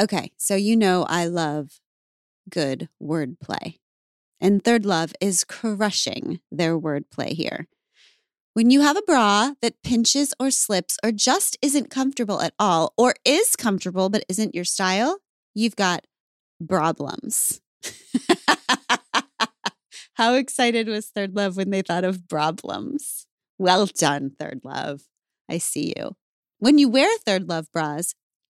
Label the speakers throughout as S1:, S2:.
S1: Okay, so you know I love good wordplay. And Third Love is crushing their wordplay here. When you have a bra that pinches or slips or just isn't comfortable at all, or is comfortable but isn't your style, you've got problems. How excited was Third Love when they thought of problems? Well done, Third Love. I see you. When you wear Third Love bras,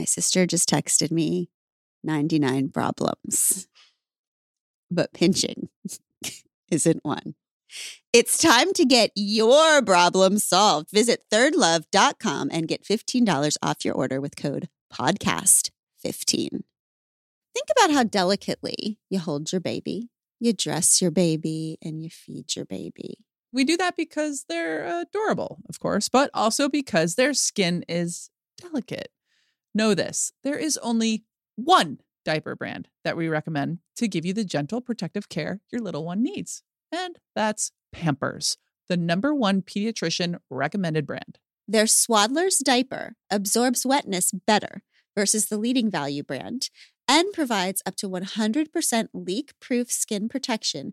S1: My sister just texted me 99 problems, but pinching isn't one. It's time to get your problem solved. Visit thirdlove.com and get $15 off your order with code podcast15. Think about how delicately you hold your baby, you dress your baby, and you feed your baby.
S2: We do that because they're adorable, of course, but also because their skin is delicate. Know this there is only one diaper brand that we recommend to give you the gentle protective care your little one needs. And that's Pampers, the number one pediatrician recommended brand.
S1: Their Swaddler's diaper absorbs wetness better versus the leading value brand and provides up to 100% leak proof skin protection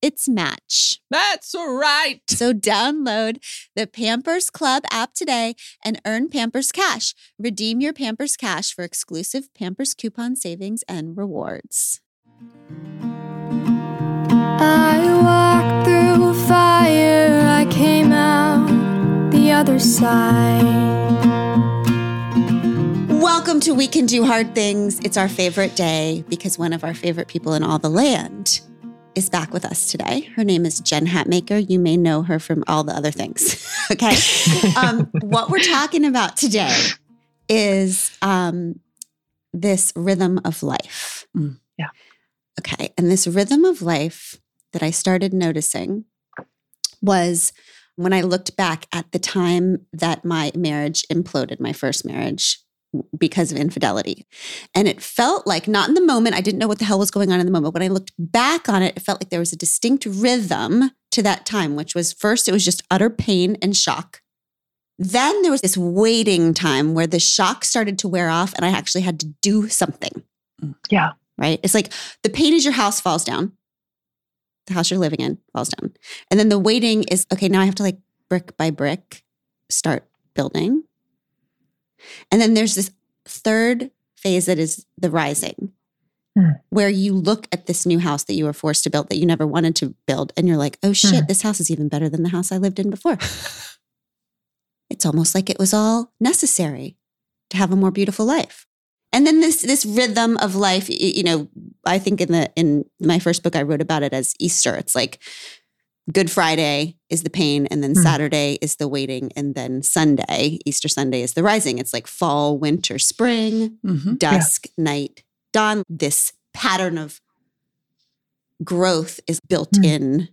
S1: its match.
S2: That's right.
S1: So download the Pampers Club app today and earn Pampers Cash. Redeem your Pampers Cash for exclusive Pampers coupon savings and rewards.
S3: I walked through fire, I came out the other side.
S1: Welcome to We Can Do Hard Things. It's our favorite day because one of our favorite people in all the land is back with us today. Her name is Jen Hatmaker. You may know her from all the other things. okay. um, what we're talking about today is um, this rhythm of life.
S2: Mm, yeah.
S1: Okay. And this rhythm of life that I started noticing was when I looked back at the time that my marriage imploded, my first marriage because of infidelity. And it felt like, not in the moment, I didn't know what the hell was going on in the moment. When I looked back on it, it felt like there was a distinct rhythm to that time, which was first, it was just utter pain and shock. Then there was this waiting time where the shock started to wear off and I actually had to do something. Mm.
S4: Yeah.
S1: Right? It's like the pain is your house falls down, the house you're living in falls down. And then the waiting is okay, now I have to like brick by brick start building. And then there's this third phase that is the rising,
S4: Hmm.
S1: where you look at this new house that you were forced to build that you never wanted to build, and you're like, oh shit,
S4: Hmm.
S1: this house is even better than the house I lived in before. it's almost like it was all necessary to have a more beautiful life. And then this this rhythm of life, you know, I think in the in my first book I wrote about it as Easter. It's like Good Friday is the pain, and then
S4: Hmm.
S1: Saturday is the waiting, and then Sunday, Easter Sunday is the rising. It's like fall, winter, spring,
S2: Mm-hmm.
S1: dusk, night, dawn. This pattern of growth is built
S4: Hmm.
S1: in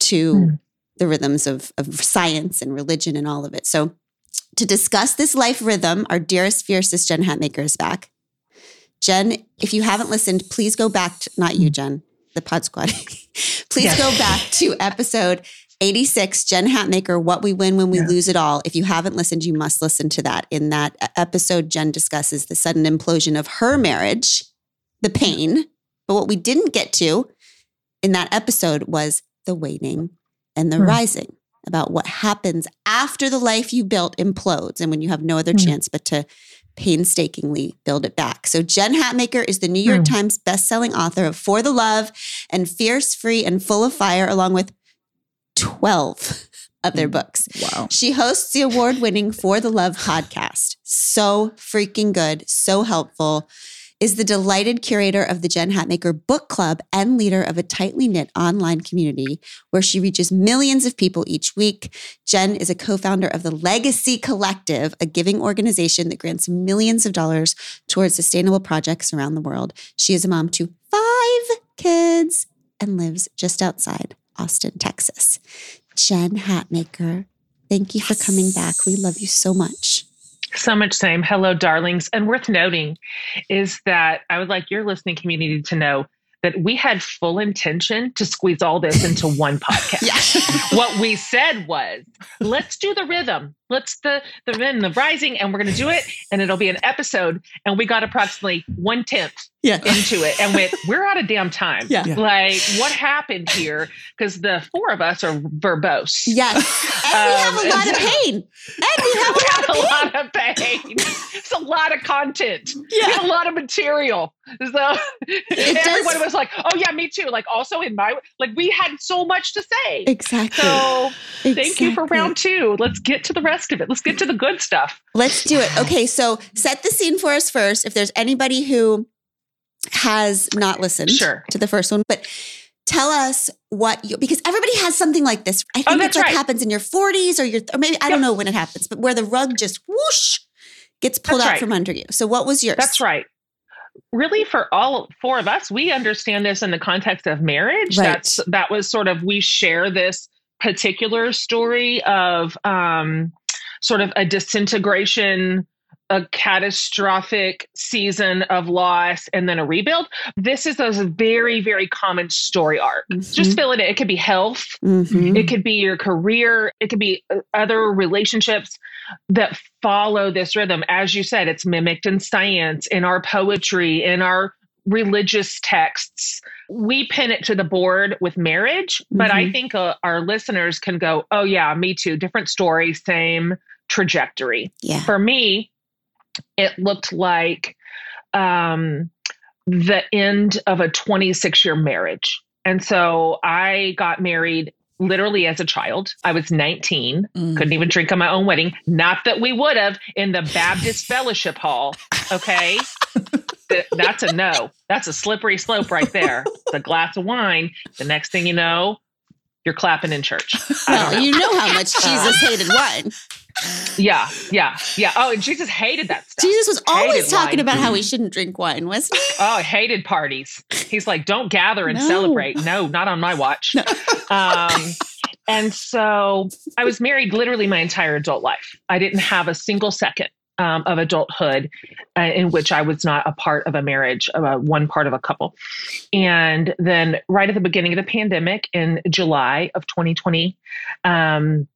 S1: to
S4: Hmm.
S1: the rhythms of, of science and religion and all of it. So, to discuss this life rhythm, our dearest, fiercest Jen Hatmaker is back. Jen, if you haven't listened, please go back to, not you, Jen, the Pod Squad. please
S4: Yeah.
S1: go back to episode 86, Jen Hatmaker, What We Win When We
S4: Yeah.
S1: Lose It All. If you haven't listened, you must listen to that. In that episode, Jen discusses the sudden implosion of her marriage, the pain. But what we didn't get to in that episode was the waiting and the
S4: Hmm.
S1: rising about what happens after the life you built implodes and when you have no other
S4: Hmm.
S1: chance but to painstakingly build it back. So Jen Hatmaker is the New York
S4: Hmm.
S1: Times bestselling author of For the Love and Fierce, Free, and Full of Fire, along with 12 other books.
S2: Wow.
S1: She hosts the award winning For the Love podcast. So freaking good, so helpful. Is the delighted curator of the Jen Hatmaker Book Club and leader of a tightly knit online community where she reaches millions of people each week. Jen is a co founder of the Legacy Collective, a giving organization that grants millions of dollars towards sustainable projects around the world. She is a mom to five kids and lives just outside Austin, Texas. Jen Hatmaker, thank you for coming back. We love you so much.
S4: So much same. Hello, darlings. And worth noting is that I would like your listening community to know that we had full intention to squeeze all this into one podcast. what we said was, let's do the rhythm. Let's the the rhythm, the rising, and we're gonna do it, and it'll be an episode. And we got approximately one tenth
S1: Yeah.
S4: into it and went, we're out of damn time.
S1: Yeah.
S2: Yeah.
S4: Like, what happened here? Because the four of us are verbose.
S1: Yes. And we have
S4: Um,
S1: a lot of pain. And we have a
S4: we
S1: lot
S4: have
S1: of
S4: a
S1: pain.
S4: lot of pain. It's a lot of content.
S1: Yeah.
S4: We have a lot of material. So everyone
S1: does-
S4: was like, "Oh yeah, me too." Like also in my like we had so much to say.
S1: Exactly.
S4: So thank you for round two. Let's get to the rest of it. Let's get to the good stuff.
S1: Let's do it. Okay, so set the scene for us first. If there's anybody who has not listened
S4: Sure.
S1: to the first one, but tell us what you because everybody has something like this. I think
S4: Oh, that's
S1: like
S4: right.
S1: happens in your 40s or your or maybe I don't know when it happens, but where the rug just whoosh gets pulled
S4: That's
S1: out
S4: right.
S1: from under you. So what was yours?
S4: That's right. Really, for all four of us, we understand this in the context of marriage.
S1: Right.
S4: That's that was sort of we share this particular story of um, sort of a disintegration, a catastrophic season of loss, and then a rebuild. This is a very, very common story arc. Just fill it in. It could be health,
S1: Mhm.
S4: it could be your career, it could be uh, other relationships that follow this rhythm. As you said, it's mimicked in science, in our poetry, in our religious texts. We pin it to the board with marriage, but I
S1: Mhm.
S4: think uh, our listeners can go, oh, yeah, me too. Different story, same trajectory.
S1: yeah.
S4: For me, it looked like um, the end of a 26 year marriage. And so I got married literally as a child. I was 19,
S2: Mm.
S4: couldn't even drink on my own wedding. Not that we would have in the Baptist Fellowship Hall. Okay. That's a no. That's a slippery slope right there. It's a glass of wine. The next thing you know, you're clapping in church.
S1: Well,
S4: know.
S1: you know how much Jesus hated wine.
S4: Yeah, yeah, yeah. Oh, and Jesus hated that stuff.
S1: Jesus was always
S4: Hated
S1: talking
S4: wine.
S1: about how we shouldn't drink wine, wasn't he?
S4: Oh, hated parties. He's like, don't gather and
S1: No.
S4: celebrate. No, not on my watch. Um, and so I was married literally my entire adult life. I didn't have a single second um, of adulthood uh, in which I was not a part of a marriage, uh, one part of a couple. And then, right at the beginning of the pandemic in July of 2020, um,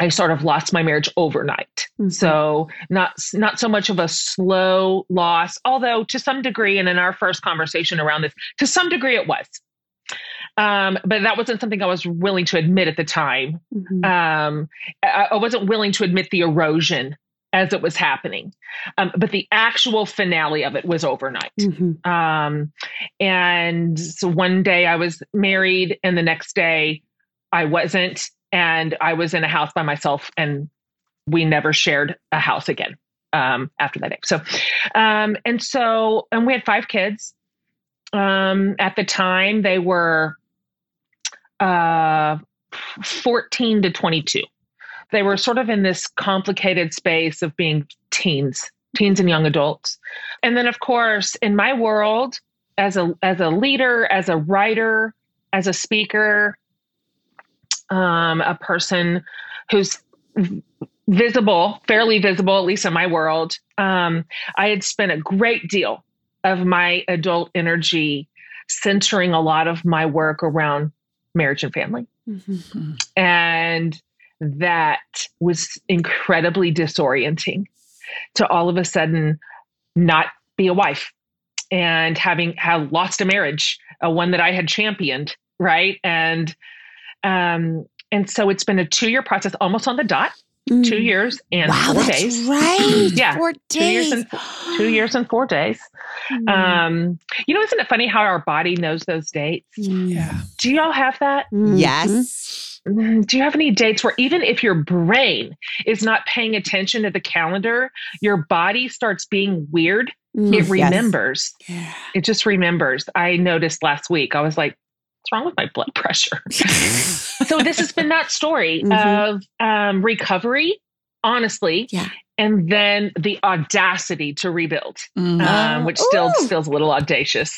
S4: I sort of lost my marriage overnight.
S1: Mhm.
S4: So not not so much of a slow loss, although to some degree, and in our first conversation around this, to some degree it was. Um, but that wasn't something I was willing to admit at the time.
S1: Mhm.
S4: Um, I, I wasn't willing to admit the erosion as it was happening. Um, but the actual finale of it was overnight.
S1: Mhm.
S4: Um, and so one day I was married, and the next day I wasn't, and I was in a house by myself, and we never shared a house again um, after that day. So, um, and so, and we had five kids. Um, at the time, they were uh, 14 to 22. They were sort of in this complicated space of being teens, teens and young adults. And then, of course, in my world, as a as a leader, as a writer, as a speaker, um, a person who's visible, fairly visible, at least in my world, um, I had spent a great deal of my adult energy centering a lot of my work around marriage and family.
S1: Mhm.
S4: And that was incredibly disorienting to all of a sudden not be a wife and having have lost a marriage, a one that I had championed, right? And um, and so it's been a two year process, almost on the dot. Two years and
S1: wow,
S4: four
S1: that's
S4: days.
S1: right.
S4: Yeah,
S1: four
S4: two years and two years and four days.
S1: Mm.
S4: Um, you know, isn't it funny how our body knows those dates?
S1: Mm.
S2: Yeah.
S4: Do y'all have that?
S1: Mhm.
S5: Yes.
S4: Mm, Do you have any dates where even if your brain is not paying attention to the calendar, your body starts being weird?
S1: Mhm.
S4: It
S5: Yes.
S4: remembers.
S2: Yeah.
S4: It just remembers. I noticed last week, I was like, what's wrong with my blood pressure? so this has been that story
S1: Mhm.
S4: of um, recovery, honestly.
S1: Yeah.
S4: And then the audacity to rebuild,
S2: Mhm.
S4: um, which still
S1: Ooh.
S4: feels a little audacious.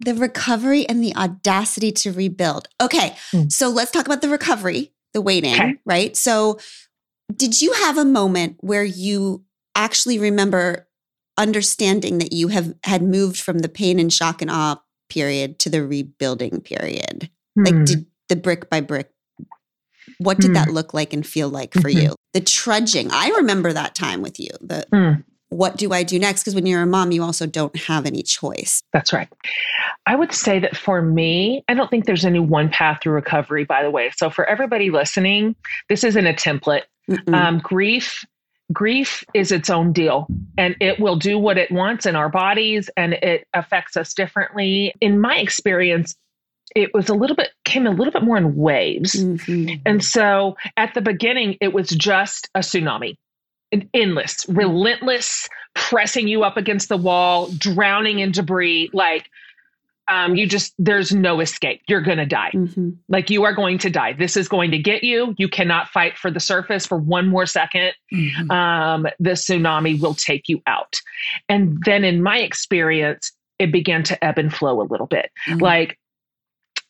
S1: the recovery and the audacity to rebuild. Okay,
S4: Mm.
S1: so let's talk about the recovery, the waiting,
S4: Okay.
S1: right? So, did you have a moment where you actually remember understanding that you have had moved from the pain and shock and awe period to the rebuilding period? Like,
S4: Hmm.
S1: did the brick by brick? What did that look like and feel like for
S4: Mhm.
S1: you? The trudging. I remember that time with you. The
S4: Hmm.
S1: what do I do next? Because when you're a mom, you also don't have any choice.
S4: That's right. I would say that for me, I don't think there's any one path through recovery, by the way. So for everybody listening, this isn't a template. Um, grief, grief is its own deal and it will do what it wants in our bodies and it affects us differently. In my experience, it was a little bit came a little bit more in waves.
S1: Mhm.
S4: And so at the beginning, it was just a tsunami, an endless, relentless, pressing you up against the wall, drowning in debris. Like, um, you just, there's no escape. You're going to die.
S1: Mhm.
S4: Like, you are going to die. This is going to get you. You cannot fight for the surface for one more second.
S2: Mhm.
S4: Um, the tsunami will take you out. And then in my experience, it began to ebb and flow a little bit
S2: Mhm.
S4: like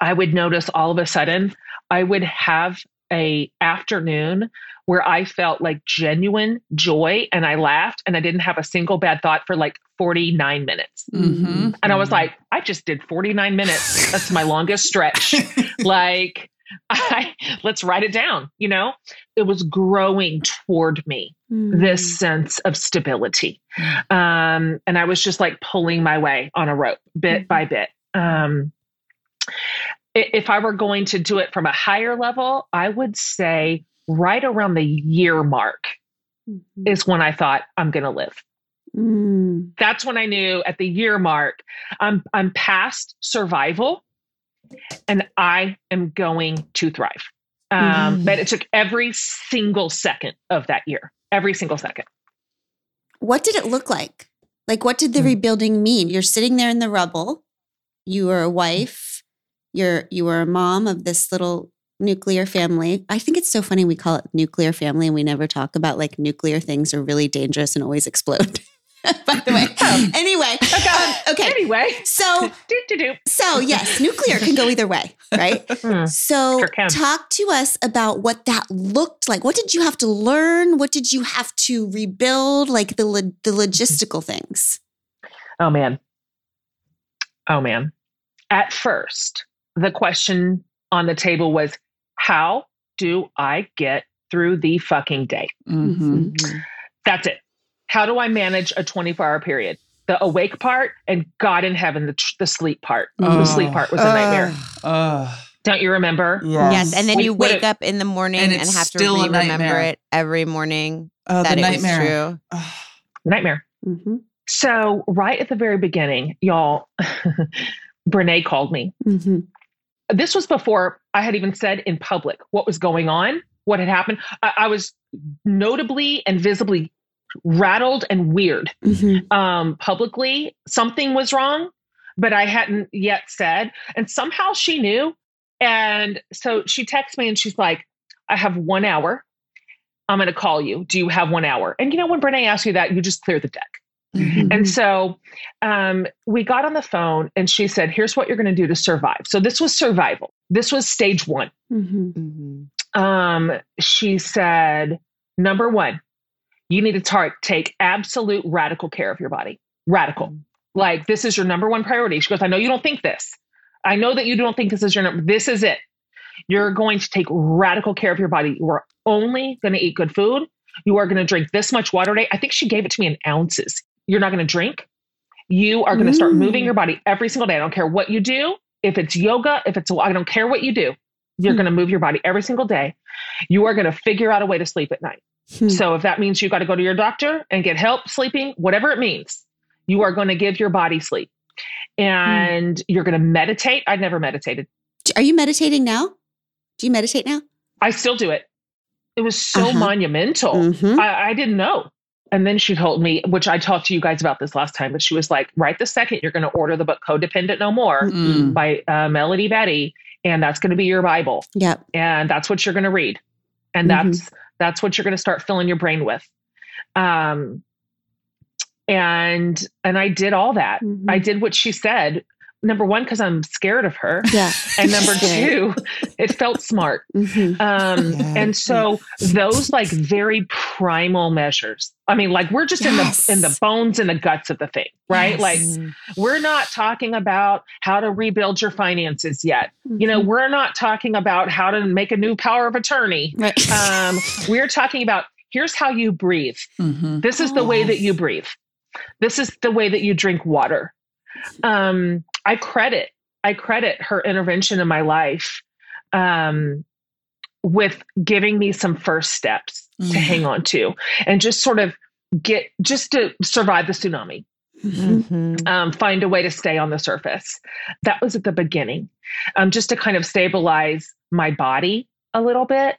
S4: i would notice all of a sudden i would have a afternoon where i felt like genuine joy and i laughed and i didn't have a single bad thought for like 49 minutes
S2: Mhm.
S4: and i was like i just did 49 minutes that's my longest stretch like I, let's write it down you know it was growing toward me
S1: Mm.
S4: this sense of stability. Um, and I was just like pulling my way on a rope bit by bit. Um, if I were going to do it from a higher level, I would say right around the year mark
S1: Mhm.
S4: is when I thought I'm going to live.
S1: Mm.
S4: That's when I knew at the year mark, I'm, I'm past survival and I am going to thrive. Um,
S1: Mhm.
S4: But it took every single second of that year, every single second.
S1: What did it look like? Like, what did the
S4: Mm.
S1: rebuilding mean? You're sitting there in the rubble. You were a wife. You're you were a mom of this little nuclear family. I think it's so funny we call it nuclear family and we never talk about like nuclear things are really dangerous and always explode. By the way.
S4: Oh.
S1: Anyway. um, okay.
S4: Anyway,
S1: So so yes, nuclear can go either way, right?
S4: Mm.
S1: So,
S4: Sure
S1: talk to us about what that looked like. What did you have to learn? What did you have to rebuild? Like the lo- the logistical things.
S4: Oh man. Oh man. At first, the question on the table was how do I get through the fucking day?
S2: Mhm.
S4: That's it. How do I manage a 24 hour period? The awake part and God in heaven, the, tr- the sleep part. The sleep part was a nightmare.
S2: Ugh.
S4: Don't you remember?
S5: Yes, and then you
S4: what
S5: wake
S4: it-
S5: up in the morning
S2: And
S5: and, have to
S2: still a
S5: re-remember it every morning
S2: Oh,
S5: that
S2: the
S5: it
S2: nightmare.
S5: was true.
S4: Nightmare.
S1: Mm-hmm.
S4: So, right at the very beginning, y'all, Brene called me
S1: Mm-hmm.
S4: This was before I had even said in public what was going on, what had happened. I, I was notably and visibly rattled and weird
S1: Mm-hmm.
S4: um, publicly. Something was wrong, but I hadn't yet said. And somehow she knew. And so she texts me and she's like, I have one hour. I'm going to call you. Do you have one hour? And you know, when Brene asks you that, you just clear the deck.
S2: Mhm.
S4: And so um, we got on the phone and she said, Here's what you're going to do to survive. So this was survival. This was stage one.
S1: Mm-hmm.
S5: Mhm.
S4: Um, she said, Number one, you need to tar- take absolute radical care of your body. Radical. Like, this is your number one priority. She goes, I know you don't think this. I know that you don't think this is your number. This is it. You're going to take radical care of your body. You are only going to eat good food. You are going to drink this much water a day. I think she gave it to me in ounces. You're not going to drink. You are going to start
S1: Mm.
S4: moving your body every single day. I don't care what you do. If it's yoga, if it's, I don't care what you do. You're
S1: Hmm.
S4: going to move your body every single day. You are going to figure out a way to sleep at night.
S1: Hmm.
S4: So if that means you got to go to your doctor and get help sleeping, whatever it means, you are going to give your body sleep. And you're going to meditate. I'd never meditated.
S1: Are you meditating now? Do you meditate now?
S4: I still do it. It was so
S1: Uh-huh.
S4: monumental.
S1: Mhm.
S4: I, I didn't know. And then she told me, which I talked to you guys about this last time, but she was like, right the second you're going to order the book Codependent No More
S2: Mm.
S4: by uh, Melody Beattie, and that's going to be your Bible.
S1: Yep.
S4: and that's what you're going to read and
S1: Mhm.
S4: that's that's what you're going to start filling your brain with um and and i did all that
S1: Mhm.
S4: i did what she said number one because i'm scared of her
S1: Yeah.
S4: and number
S1: Scary.
S4: two it felt smart
S1: Mhm.
S4: um
S2: Yeah.
S4: and so those like very primal measures i mean like we're just
S1: Yes.
S4: in the in the bones and the guts of the thing right
S1: Yes.
S4: like we're not talking about how to rebuild your finances yet you know
S1: Mhm.
S4: we're not talking about how to make a new power of attorney
S1: right.
S4: um, we're talking about here's how you breathe.
S2: Mhm.
S4: This is the
S1: Oh,
S4: way that you breathe. This is the way that you drink water. Um, I credit I credit her intervention in my life um, with giving me some first steps to
S2: Mhm.
S4: hang on to and just sort of get just to survive the tsunami
S1: Mhm.
S5: Mhm.
S4: um, find a way to stay on the surface. That was at the beginning, um, just to kind of stabilize my body a little bit.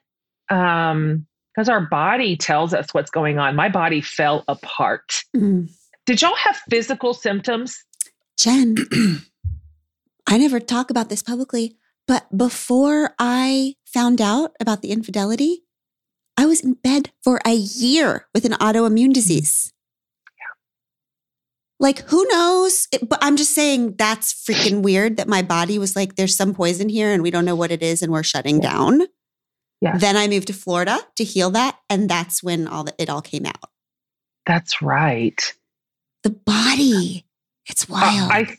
S4: Um, because our body tells us what's going on. My body fell apart.
S1: Mhm.
S4: Did y'all have physical symptoms?
S1: Jen, I never talk about this publicly, but before I found out about the infidelity, I was in bed for a year with an autoimmune disease. Like, who knows? It- but I'm just saying that's freaking weird that my body was like, there's some poison here and we don't know what it is and we're shutting
S4: Yeah.
S1: down.
S4: Yeah.
S1: Then I moved to Florida to heal that. And that's when all the, it all came out.
S4: That's right.
S1: The body. It's
S4: Uh,
S1: wild.
S4: I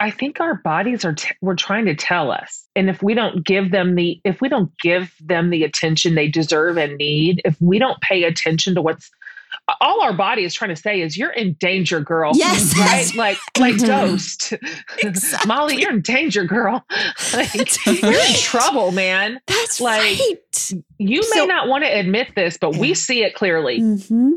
S4: I think our bodies are t- we're trying to tell us, and if we don't give them the if we don't give them the attention they deserve and need, if we don't pay attention to what's all our body is trying to say is you're in danger, girl.
S1: Yes,
S4: right? Like like ghost.
S1: Exactly.
S4: Molly, you're in danger, girl. Like,
S1: That's
S4: you're in trouble, man.
S1: That's
S4: like-
S1: right.
S4: You may
S5: So-
S4: not want to admit this, but we see it clearly.
S1: Mm-hmm.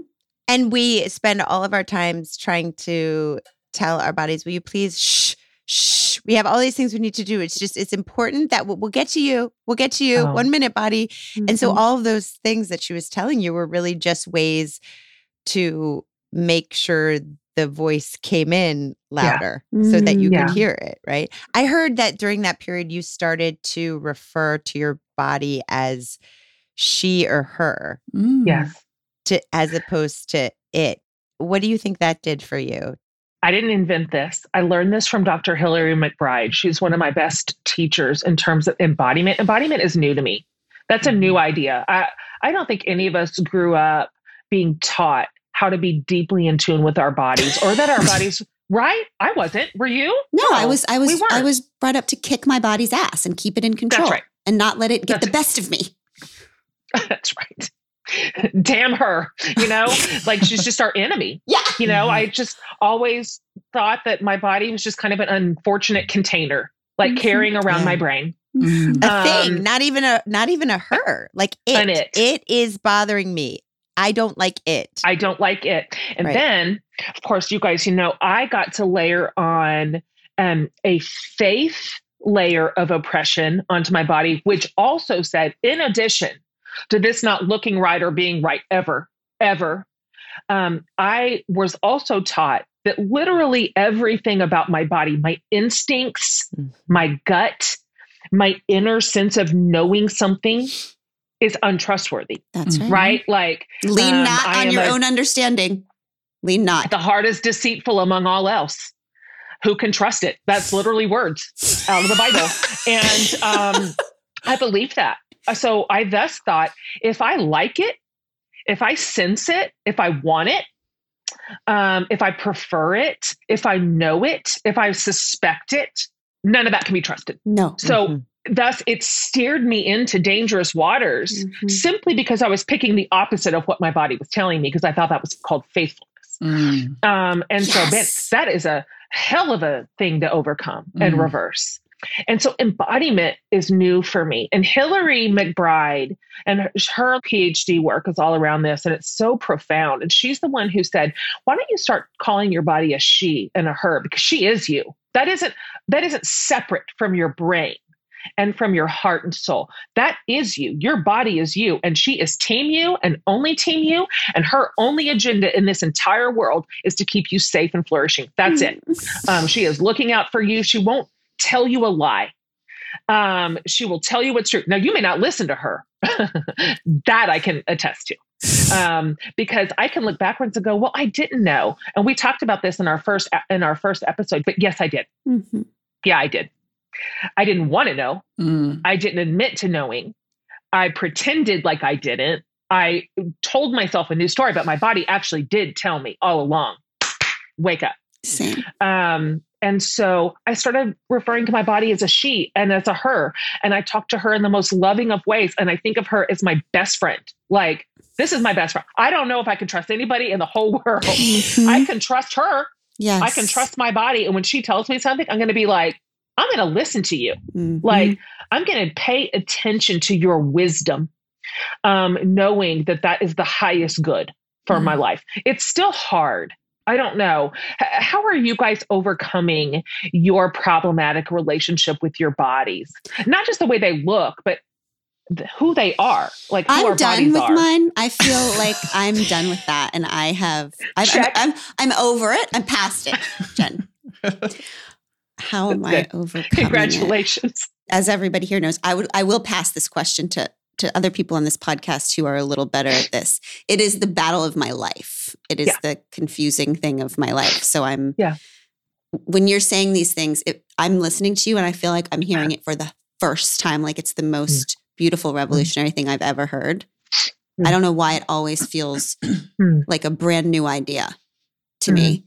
S5: And we spend all of our times trying to tell our bodies, will you please shh, shh. We have all these things we need to do. It's just, it's important that we'll, we'll get to you. We'll get to you.
S4: Oh.
S5: One minute, body. And so
S1: Mhm.
S5: all of those things that she was telling you were really just ways to make sure the voice came in louder so that you
S1: Mm.
S4: Yeah.
S5: could hear it, right? I heard that during that period you started to refer to your body as she or her
S2: Mm.
S4: Yes.
S5: to as opposed to it. What do you think that did for you?
S4: I didn't invent this. I learned this from Dr. Hillary McBride. She's one of my best teachers in terms of embodiment. Embodiment is new to me. That's a new mm-hmm. idea. I, I don't think any of us grew up being taught how to be deeply in tune with our bodies or that our bodies, right? I wasn't. Were you?
S1: No, I was I
S4: we
S1: was I
S4: weren't.
S1: was brought up to kick my body's ass and keep it in control
S4: right.
S1: and not let it get
S4: That's
S1: the best of me.
S4: That's right. Damn her. You know, like she's just our enemy.
S1: Yeah.
S4: You know, I just always thought that my body was just kind of an unfortunate container, like
S1: Mhm.
S4: carrying around
S5: Yeah.
S4: my brain.
S2: Mm.
S5: A thing,
S4: Um,
S5: not even a not even a her. Like it.
S4: It.
S5: It is bothering me. I don't like it.
S4: I don't like it. And
S5: Right.
S4: then, of course, you guys, you know, I got to layer on um, a faith layer of oppression onto my body, which also said, in addition to this not looking right or being right ever, ever, um, I was also taught that literally everything about my body, my instincts,
S5: Mhm.
S4: my gut, my inner sense of knowing something is untrustworthy,
S1: That's right.
S4: right? Like,
S1: Lean
S4: Um,
S1: not on your
S4: a-
S1: own understanding. Lean not.
S4: the heart is deceitful among all else. Who can trust it? That's literally words out of the Bible. And um, I believe that. So I thus thought if I like it, if I sense it, if I want it, um, if I prefer it, if I know it, if I suspect it, none of that can be trusted.
S1: No.
S4: So
S5: Mhm.
S4: thus it steered me into dangerous waters
S1: Mhm.
S4: simply because I was picking the opposite of what my body was telling me because I thought that was called faithfulness.
S2: Mm.
S4: Um, and so
S1: Yes.
S4: Ben, that is a hell of a thing to overcome and
S2: Mhm.
S4: reverse. And so embodiment is new for me. And Hillary McBride and her, PhD work is all around this, and it's so profound. And she's the one who said, "Why don't you start calling your body a she and a her because she is you. That isn't that isn't separate from your brain." And from your heart and soul. That is you. Your body is you. And she is team you and only team you. And her only agenda in this entire world is to keep you safe and flourishing. That's it. Um, she is looking out for you. She won't tell you a lie. Um, she will tell you what's true. Now, you may not listen to her. that I can attest to. Um, because I can look backwards and go, well, I didn't know. And we talked about this in our first in our first episode, but yes, I did.
S1: Mhm.
S4: Yeah, I did. I didn't want to know.
S2: Mm.
S4: I didn't admit to knowing. I pretended like I didn't. I told myself a new story, but my body actually did tell me all along wake up.
S1: Same.
S4: Um, and so I started referring to my body as a she and as a her. And I talk to her in the most loving of ways. And I think of her as my best friend. Like, this is my best friend. I don't know if I can trust anybody in the whole world.
S1: Mhm.
S4: I can trust her.
S1: yes.
S4: I can trust my body. And when she tells me something, I'm going to be like, I'm going to listen to you.
S1: Mhm.
S4: Like, I'm going to pay attention to your wisdom, um, knowing that that is the highest good for my life. It's still hard. I don't know. How are you guys overcoming your problematic relationship with your bodies? Not just the way they look, but th- who they are. Like who
S1: I'm done with
S4: are.
S1: mine. I feel like I'm done with that, and I have. I'm, I'm, I'm, I'm over it. I'm past it, Jen. How am I
S4: good.
S1: overcoming it?
S4: Congratulations.
S1: As everybody here knows, I would. I will pass this question to to other people on this podcast who are a little better at this. It is the battle of my life. It is
S4: Yeah.
S1: the confusing thing of my life. So I'm.
S4: Yeah.
S1: When you're saying these things, it, I'm listening to you, and I feel like I'm hearing it for the first time. Like it's the most beautiful, revolutionary thing I've ever heard.
S4: Mm.
S1: I don't know why it always feels
S4: Mm.
S1: like a brand new idea to me.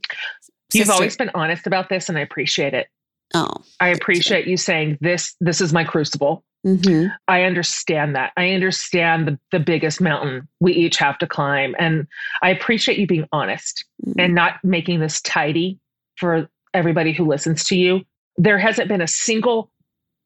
S4: You've
S1: Sister-
S4: always been honest about this, and I appreciate it.
S1: oh,
S4: I appreciate you saying this. This is my crucible.
S1: Hmm
S4: I understand that. I understand the, the biggest mountain we each have to climb. And I appreciate you being honest
S1: Mm.
S4: and not making this tidy for everybody who listens to you. There hasn't been a single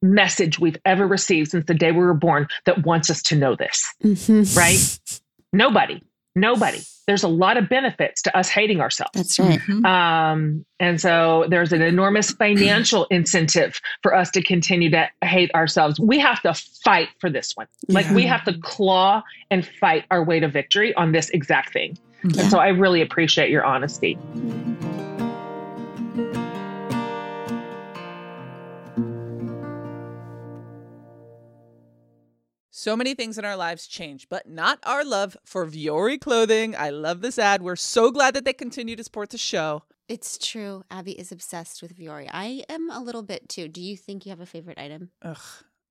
S4: message we've ever received since the day we were born that wants us to know this.
S1: Mhm.
S4: Right? Nobody. Nobody. There's a lot of benefits to us hating ourselves.
S1: That's right.
S2: Mhm.
S4: Um, and so there's an enormous financial incentive for us to continue to hate ourselves. We have to fight for this one. Like we have to claw and fight our way to victory on this exact thing.
S1: Yeah.
S4: And so I really appreciate your honesty.
S2: So many things in our lives change, but not our love for Vuori clothing. I love this ad. We're so glad that they continue to support the show.
S1: It's true. Abby is obsessed with Vuori. I am a little bit too. Do you think you have a favorite item?
S2: Ugh,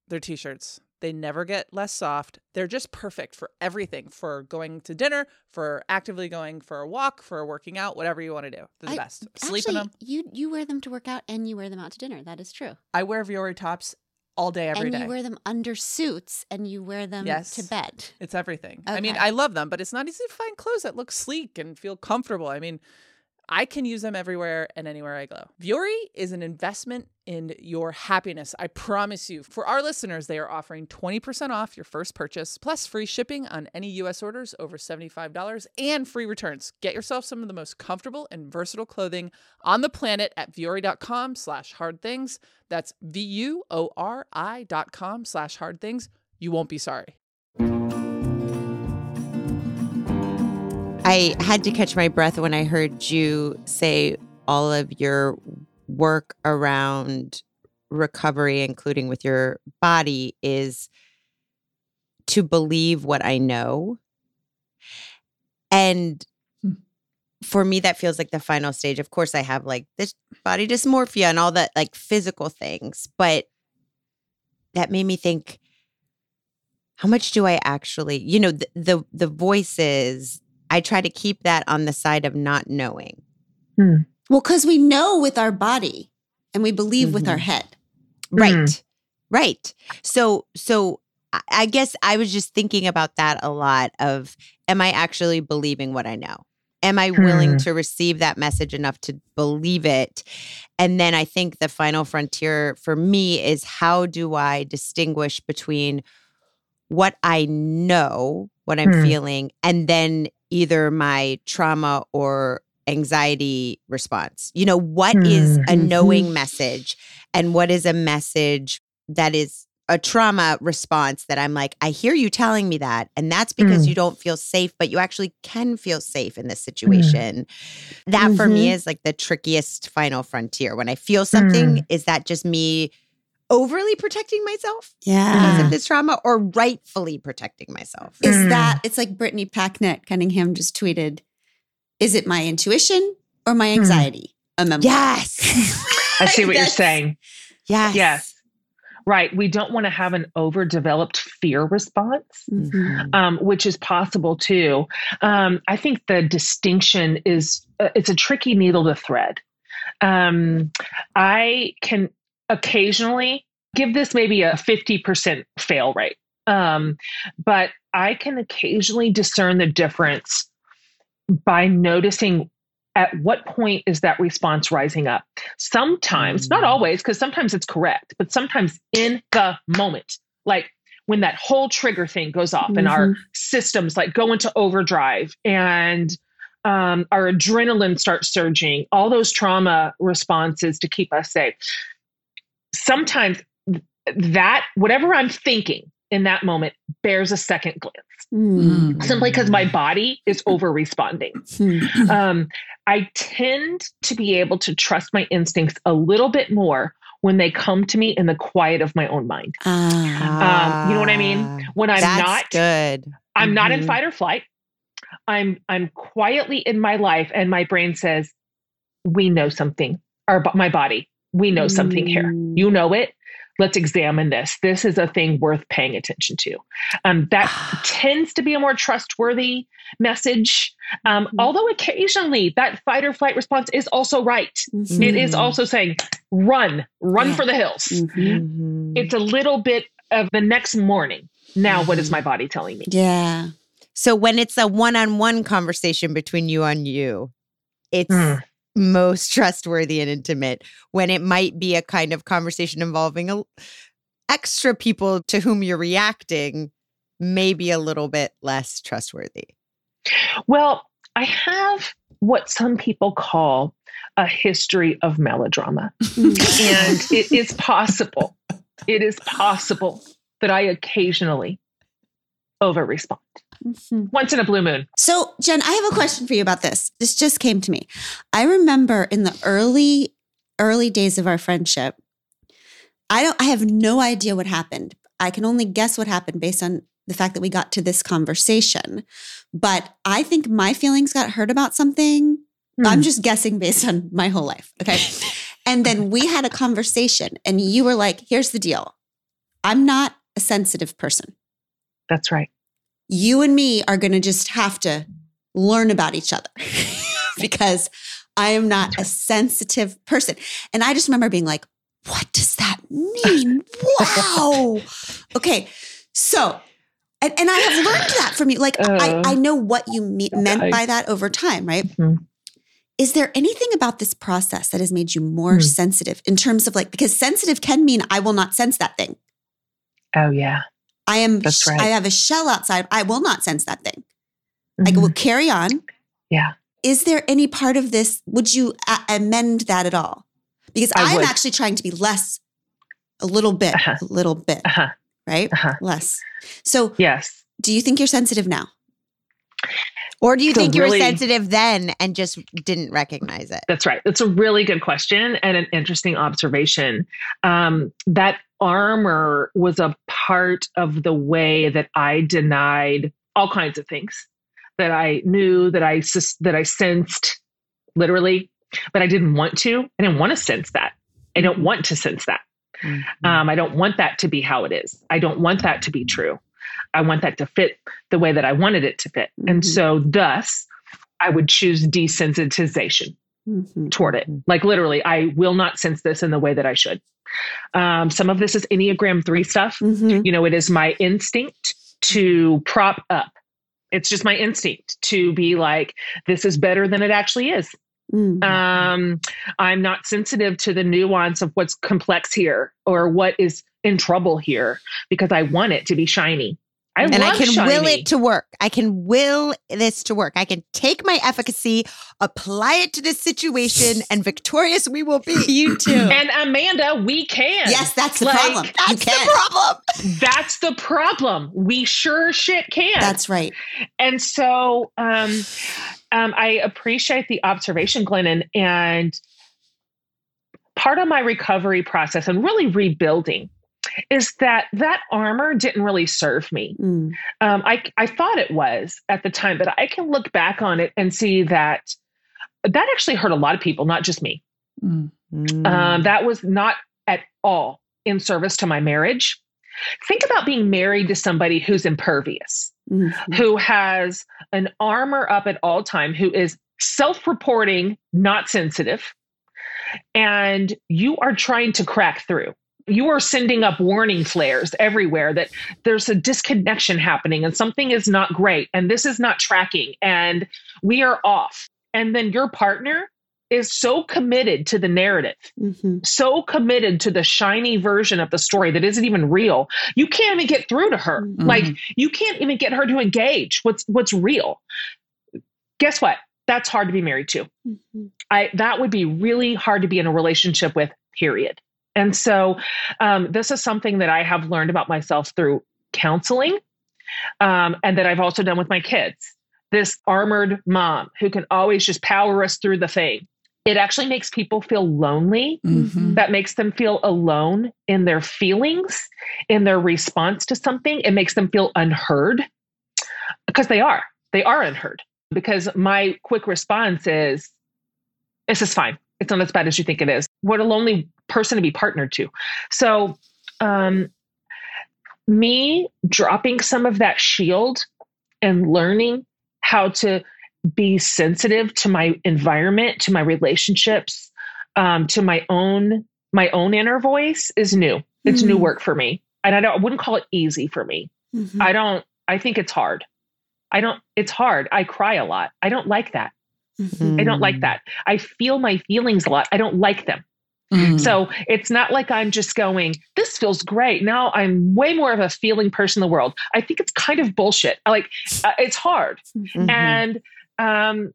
S2: they're t-shirts. They never get less soft. They're just perfect for everything, for going to dinner, for actively going for a walk, for working out, whatever you want to do. They're the
S1: I-
S2: best. Sleep in them.
S1: You you wear them to work out and you wear them out to dinner. That is true.
S2: I wear Vuori tops all day, every
S1: and
S2: day.
S1: you wear them under suits and you wear them
S2: Yes.
S1: to bed.
S2: It's everything. I mean, I love them, but it's not easy to find clothes that look sleek and feel comfortable. I mean, I can use them everywhere and anywhere I go. Vuori is an investment in your happiness. I promise you. For our listeners, they are offering 20% off your first purchase, plus free shipping on any US orders over $75 and free returns. Get yourself some of the most comfortable and versatile clothing on the planet at vuori.com slash hard things. That's V-U-O-R-I dot com slash hard things. You won't be sorry.
S5: I had to catch my breath when I heard you say all of your work around recovery, including with your body, is to believe what I know. And
S2: Hmm.
S5: for me, that feels like the final stage. Of course, I have like this body dysmorphia and all that, like physical things, but that made me think how much do I actually, you know, the, the the voices. I try to keep that on the side of not knowing.
S1: Well, because we know with our body and we believe with our
S5: Mhm.
S1: head.
S5: Right.
S4: Mhm.
S5: Right. So so I- I guess I was just thinking about that a lot of am I actually believing what I know? Am I willing
S4: Hmm.
S5: to receive that message enough to believe it? And then I think the final frontier for me is how do I distinguish between what I know, what I'm
S4: Hmm.
S5: feeling, and then either my trauma or anxiety response. You know, what is
S4: Hmm.
S5: a knowing message and what is a message that is a trauma response that I'm like, I hear you telling me that. And that's because
S4: Mm.
S5: you don't feel safe, but you actually can feel safe in this situation. That for me is like the trickiest final frontier. When I feel something, is that just me overly protecting myself yeah. because
S1: Yeah.
S5: of this trauma or rightfully protecting myself?
S1: Is
S4: Mm.
S1: that it's like Brittany Packnett Cunningham just tweeted, is it my intuition or my anxiety? A memoir.
S5: Yes.
S4: I see what you're saying.
S5: yes.
S4: Yes. Right. We don't want to have an overdeveloped fear response.
S1: Mhm.
S4: um, which is possible too. Um, I think the distinction is uh, it's a tricky needle to thread. Um, I can occasionally give this maybe a 50% fail rate, um, but I can occasionally discern the difference by noticing at what point is that response rising up. Sometimes, not
S5: Mm.
S4: always, because sometimes it's correct, but sometimes in the moment, like when that whole trigger thing goes off and our systems like go into overdrive and um, our adrenaline starts surging, all those trauma responses to keep us safe. Sometimes that, whatever I'm thinking in that moment, bears a second glance
S1: Mm.
S4: simply because my body is over responding.
S1: Hmm.
S4: Um, I tend to be able to trust my instincts a little bit more when they come to me in the quiet of my own mind.
S1: Ah.
S4: Um, you know what I mean? When I'm not
S5: good.
S4: I'm not in
S5: Mhm.
S4: fight or flight. I'm I'm quietly in my life and my brain says we know something or bo- my body we know something here.
S1: Mm.
S4: You know it. Let's examine this. This is a thing worth paying attention to. Um, that tends to be a more trustworthy message. Um,
S1: Mhm.
S4: Although occasionally that fight or flight response is also right.
S1: Mhm.
S4: It is also saying, run, run
S1: Yeah.
S4: for the hills.
S1: Mhm.
S5: Mhm.
S4: It's a little bit of the next morning. Now, what
S1: Mm-hmm.
S4: my body telling me?
S1: Yeah.
S5: So when it's a one-on-one conversation between you and you, it's
S4: Mm.
S5: Most trustworthy and intimate. When it might be a kind of conversation involving a, extra people to whom you're reacting, maybe a little bit less trustworthy.
S4: Well, I have what some people call a history of melodrama. and it is possible, it is possible that I occasionally over respond
S1: Mhm.
S4: once in a blue moon.
S1: So, Jen, I have a question for you about this. This just came to me. I remember in the early, early days of our friendship, I don't I have no idea what happened. I can only guess what happened based on the fact that we got to this conversation. But I think my feelings got hurt about something. I'm just guessing based on my whole life. Okay. and then we had a conversation, and you were like, here's the deal I'm not a sensitive person
S4: That's right.
S1: You and me are going to just have to learn about each other because I am not a sensitive person. And I just remember being like, what does that mean? wow. Okay. So, and, and I have learned that from you. Like, I,
S4: Uh,
S1: I know what you me- meant
S4: I-
S1: by that over time, right?
S4: Mhm.
S1: Is there anything about this process that has made you more
S4: Hmm.
S1: sensitive in terms of like, because sensitive can mean I will not sense that thing.
S4: Oh, yeah.
S1: I am,
S4: right.
S1: I have a shell outside. I will not sense that thing. I
S4: Mhm.
S1: will carry on.
S4: Yeah.
S1: Is there any part of this? Would you a- amend that at all? Because
S4: I
S1: I'm
S4: would.
S1: actually trying to be less, a little bit,
S4: Uh-huh.
S1: a little bit,
S4: Uh-huh.
S1: right?
S4: Uh-huh.
S1: Less. So,
S4: Yes.
S1: do you think you're sensitive now?
S5: Or do you
S4: So
S5: think you
S4: really-
S5: were sensitive then and just didn't recognize it?
S4: That's right. That's a really good question and an interesting observation. Um, that armor was a part of the way that I denied all kinds of things that I knew that I that I sensed literally, but I didn't want to. I didn't want to sense that. I don't want to sense that.
S5: Mhm.
S4: Um, I don't want that to be how it is. I don't want that to be true. I want that to fit the way that I wanted it to fit. And
S1: Mhm.
S4: so, thus, I would choose desensitization
S1: Mhm.
S4: toward it. Like literally, I will not sense this in the way that I should. Um, some of this is Enneagram 3 stuff.
S1: Mhm.
S4: You know, it is my instinct to prop up It's just my instinct to be like, this is better than it actually is.
S1: Mm.
S4: Um, I'm not sensitive to the nuance of what's complex here or what is in trouble here because I want it to be shiny. I
S5: and I
S4: love
S5: can will it to work. I can will this to work. I can take my efficacy, apply it to this situation, and victorious we will be.
S1: you too.
S4: And Amanda, we can.
S5: Yes, that's the
S4: Like,
S5: problem. You
S1: that's the problem.
S4: That's the problem. We sure shit can.
S1: That's right.
S4: and so um, um, I appreciate the observation, Glennon. And part of my recovery process and really rebuilding is that that armor didn't really serve me.
S1: Mm.
S4: Um, I, I thought it was at the time, but I can look back on it and see that that actually hurt a lot of people, not just me.
S2: Mm.
S4: Um, that was not at all in service to my marriage. Think about being married to somebody who's impervious,
S1: Mhm.
S4: who has an armor up at all time, who is self-reporting, not sensitive, and you are trying to crack through. You are sending up warning flares everywhere that there's a disconnection happening and something is not great and this is not tracking and we are off. And then your partner is so committed to the narrative
S1: Mhm.
S4: so committed to the shiny version of the story that isn't even real. You can't even get through to her.
S1: Mhm.
S4: Like you can't even get her to engage what's what's real. Guess what? That's hard to be married to.
S1: Mhm.
S4: I that would be really hard to be in a relationship with. Period. And so um, this is something that I have learned about myself through counseling, um, and that I've also done with my kids. This armored mom who can always just power us through the thing. It actually makes people feel lonely
S2: Mhm.
S4: that makes them feel alone in their feelings, in their response to something. It makes them feel unheard because they are. They are unheard. Because my quick response is, this is fine. It's not as bad as you think it is. What a lonely person to be partnered to. So, um, me dropping some of that shield and learning how to be sensitive to my environment, to my relationships, um, to my own my own inner voice is new. It's new
S1: Mm.
S4: work for me, and I don't I wouldn't call it easy for me.
S1: Mhm.
S4: I don't. I think it's hard. I don't. It's hard. I cry a lot. I don't like that.
S1: Mhm.
S4: I don't like that. I feel my feelings a lot. I don't like them.
S2: Mm.
S4: So it's not like I'm just going, this feels great. Now I'm way more of a feeling person in the world. I think it's kind of bullshit. Like uh, it's hard.
S5: Mhm.
S4: And um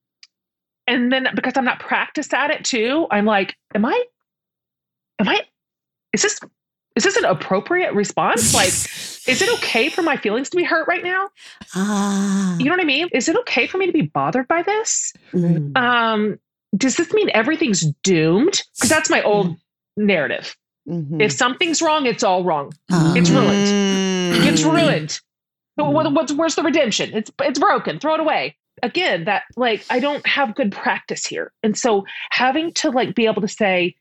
S4: and then because I'm not practiced at it too, I'm like, am I am I is this is this an appropriate response? Like, is it okay for my feelings to be hurt right now?
S1: Ah.
S4: You know what I mean? Is it okay for me to be bothered by this?
S1: Mm.
S4: Um, does this mean everything's doomed? Because that's my old narrative.
S5: Mhm.
S4: If something's wrong, it's all wrong.
S1: Ah.
S4: It's ruined.
S5: Mm.
S4: It's ruined. But what, what's where's the redemption? It's it's broken. Throw it away. Again, that like I don't have good practice here, and so having to like be able to say,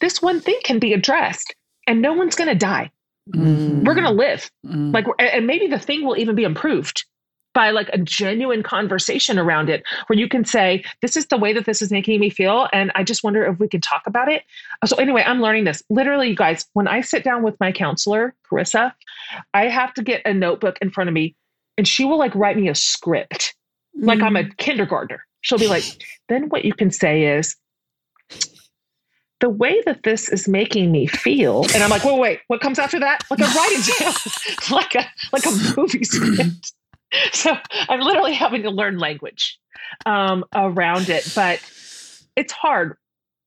S4: this one thing can be addressed, and no one's going to die.
S5: Mm.
S4: We're going to live.
S2: Mm.
S4: Like, and- and maybe the thing will even be improved by like a genuine conversation around it, where you can say, this is the way that this is making me feel, and I just wonder if we can talk about it. So anyway, I'm learning this. Literally, you guys, when I sit down with my counselor, Carissa, I have to get a notebook in front of me and she will like write me a script like I'm a kindergartner. She'll be like, then what you can say is, the way that this is making me feel, and I'm like, wait, wait, what comes after that? Like I'm writing down like a like a movie script. So I'm literally having to learn language um, around it, but it's hard.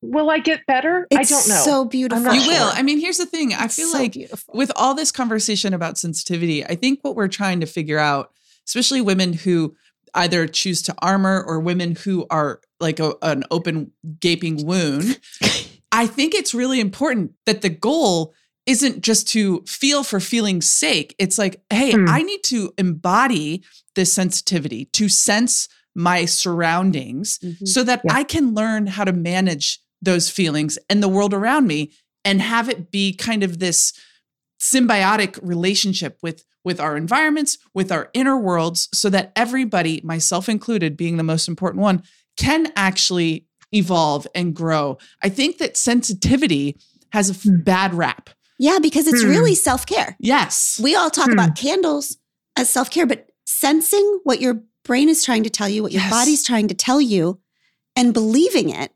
S4: Will I get better? I don't know.
S1: So beautiful.
S4: not
S2: you will. I mean, here's the thing. I feel
S1: So
S2: like
S1: beautiful.
S2: with all this conversation about sensitivity, I think what we're trying to figure out, especially women who either choose to armor or women who are like a, an open gaping wound, I think it's really important that the goal isn't just to feel for feeling's sake. It's like, hey,
S4: Hmm.
S2: I need to embody this sensitivity to sense my surroundings
S1: Mhm.
S2: so that
S4: Yeah.
S2: I can learn how to manage those feelings and the world around me and have it be kind of this symbiotic relationship with with our environments, with our inner worlds so that everybody, myself included being the most important one, can actually evolve and grow. I think that sensitivity has a f-
S4: Hmm.
S2: bad rap.
S1: Yeah, because it's
S4: Hmm.
S1: really self care.
S2: Yes.
S1: We all talk
S4: Hmm.
S1: about candles as self care, but sensing what your brain is trying to tell you, what your
S2: Yes.
S1: body's trying to tell you, and believing it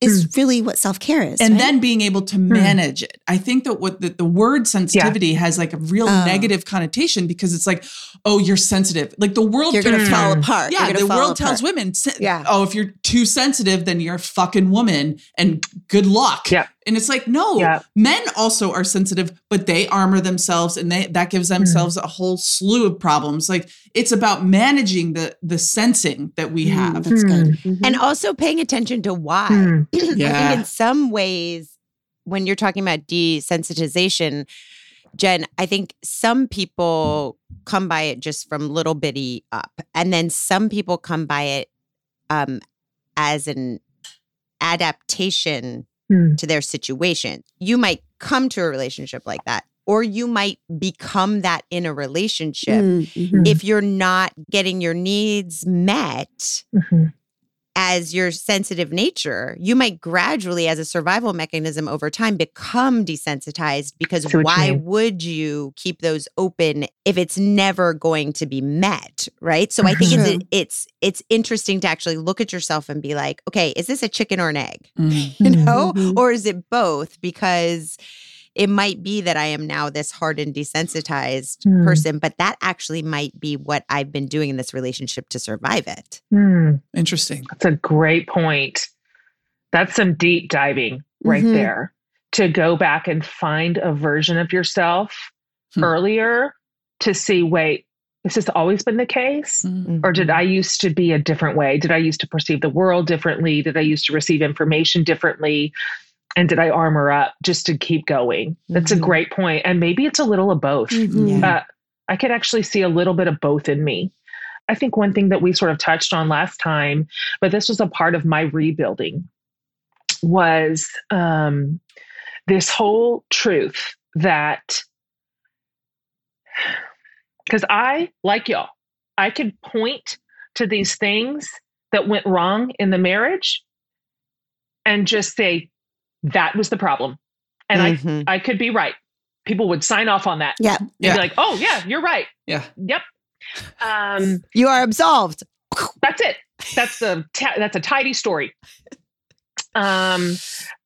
S1: is really what self care is.
S2: and
S1: right?
S2: then being able to manage it. I think that what the, the word sensitivity has like a real
S1: Oh.
S2: negative connotation because it's like, oh, you're sensitive. Like the world
S1: you're going to
S4: Mm.
S1: fall apart.
S2: Yeah, the
S1: fall
S2: world tells women,
S5: Yeah.
S2: oh, if you're too sensitive, then you're a fucking woman and good luck.
S4: Yeah.
S2: And it's like, no,
S4: Yeah.
S2: men also are sensitive, but they armor themselves and they that gives themselves a whole slew of problems. Like it's about managing the the sensing that we
S1: Mm,
S2: have.
S1: that's good. Mhm.
S5: and also paying attention to why.
S4: Hmm.
S5: I think in some ways, when you're talking about desensitization, Jen, I think some people come by it just from little bitty up, and then some people come by it um, as an adaptation
S4: Hmm.
S5: to their situation. You might come to a relationship like that, or you might become that in a relationship
S1: Mm, mhm.
S5: if you're not getting your needs met
S4: Mhm.
S5: As your sensitive nature, you might gradually, as a survival mechanism over time, become desensitized because
S4: you
S5: why would you keep those open if it's never going to be met? Right. So I think it's it's it's interesting to actually look at yourself and be like, okay, is this a chicken or an egg?
S2: Mm.
S5: You know?
S1: Mhm.
S5: Or is it both? Because it might be that I am now this hardened, desensitized
S4: Hmm.
S5: person, but that actually might be what I've been doing in this relationship to survive it.
S4: Hmm.
S2: Interesting.
S4: That's a great point. That's some deep diving right
S1: Mhm.
S4: there to go back and find a version of yourself
S2: Hmm.
S4: earlier to see wait, this has always been the case?
S2: Mm.
S4: Or did I used to be a different way? Did I used to perceive the world differently? Did I used to receive information differently? And did I armor up just to keep going? That's a
S5: Mhm.
S4: great point. And maybe it's a little of both.
S1: Mhm.
S5: Yeah.
S4: Uh, I could actually see a little bit of both in me. I think one thing that we sort of touched on last time, but this was a part of my rebuilding, was um, this whole truth that, because I, like y'all, I could point to these things that went wrong in the marriage and just say, that was the problem. And
S5: Mhm.
S4: I, I could be right. People would sign off on that.
S1: Yeah.
S4: They'd
S2: Yeah.
S4: be like, oh, yeah, you're right.
S2: Yeah.
S4: Yep. Um,
S5: you are absolved.
S4: that's it. That's the ta- that's a tidy story. Um,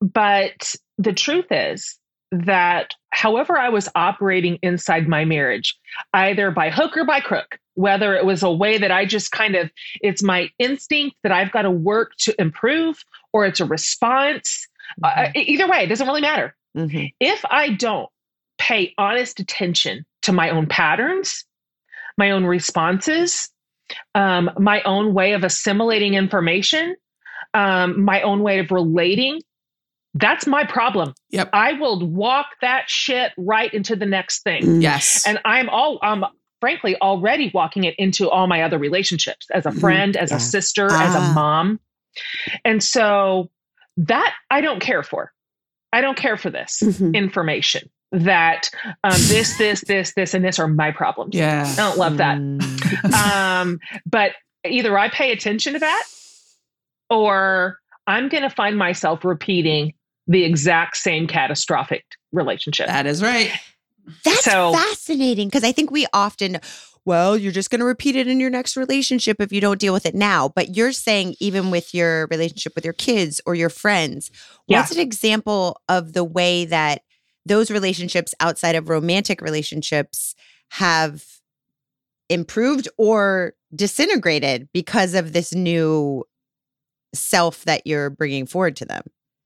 S4: but the truth is that however I was operating inside my marriage, either by hook or by crook, whether it was a way that I just kind of it's my instinct that I've got to work to improve, or it's a response. Uh, e- either way, it doesn't really matter
S5: Mhm.
S4: if I don't pay honest attention to my own patterns, my own responses, um, my own way of assimilating information, um, my own way of relating, that's my problem.
S2: Yep.
S4: I will walk that shit right into the next thing.
S1: Mm.
S2: Yes.
S4: And I'm all, I'm frankly already walking it into all my other relationships as a
S1: Mhm.
S4: friend, as
S5: Yeah.
S4: a sister, as
S1: Ah.
S4: a mom. And so that I don't care for. I don't care for this
S1: Mhm.
S4: information that um, this, this, this, this, and this are my problems.
S2: yeah.
S4: I don't love that.
S5: Mm.
S4: Um, but either I pay attention to that or I'm going to find myself repeating the exact same catastrophic relationship.
S2: That is right.
S5: That's
S4: So-
S5: fascinating because I think we often, well, you're just going to repeat it in your next relationship if you don't deal with it now. But you're saying, even with your relationship with your kids or your friends,
S4: Yeah.
S5: what's an example of the way that those relationships outside of romantic relationships have improved or disintegrated because of this new self that you're bringing forward to them?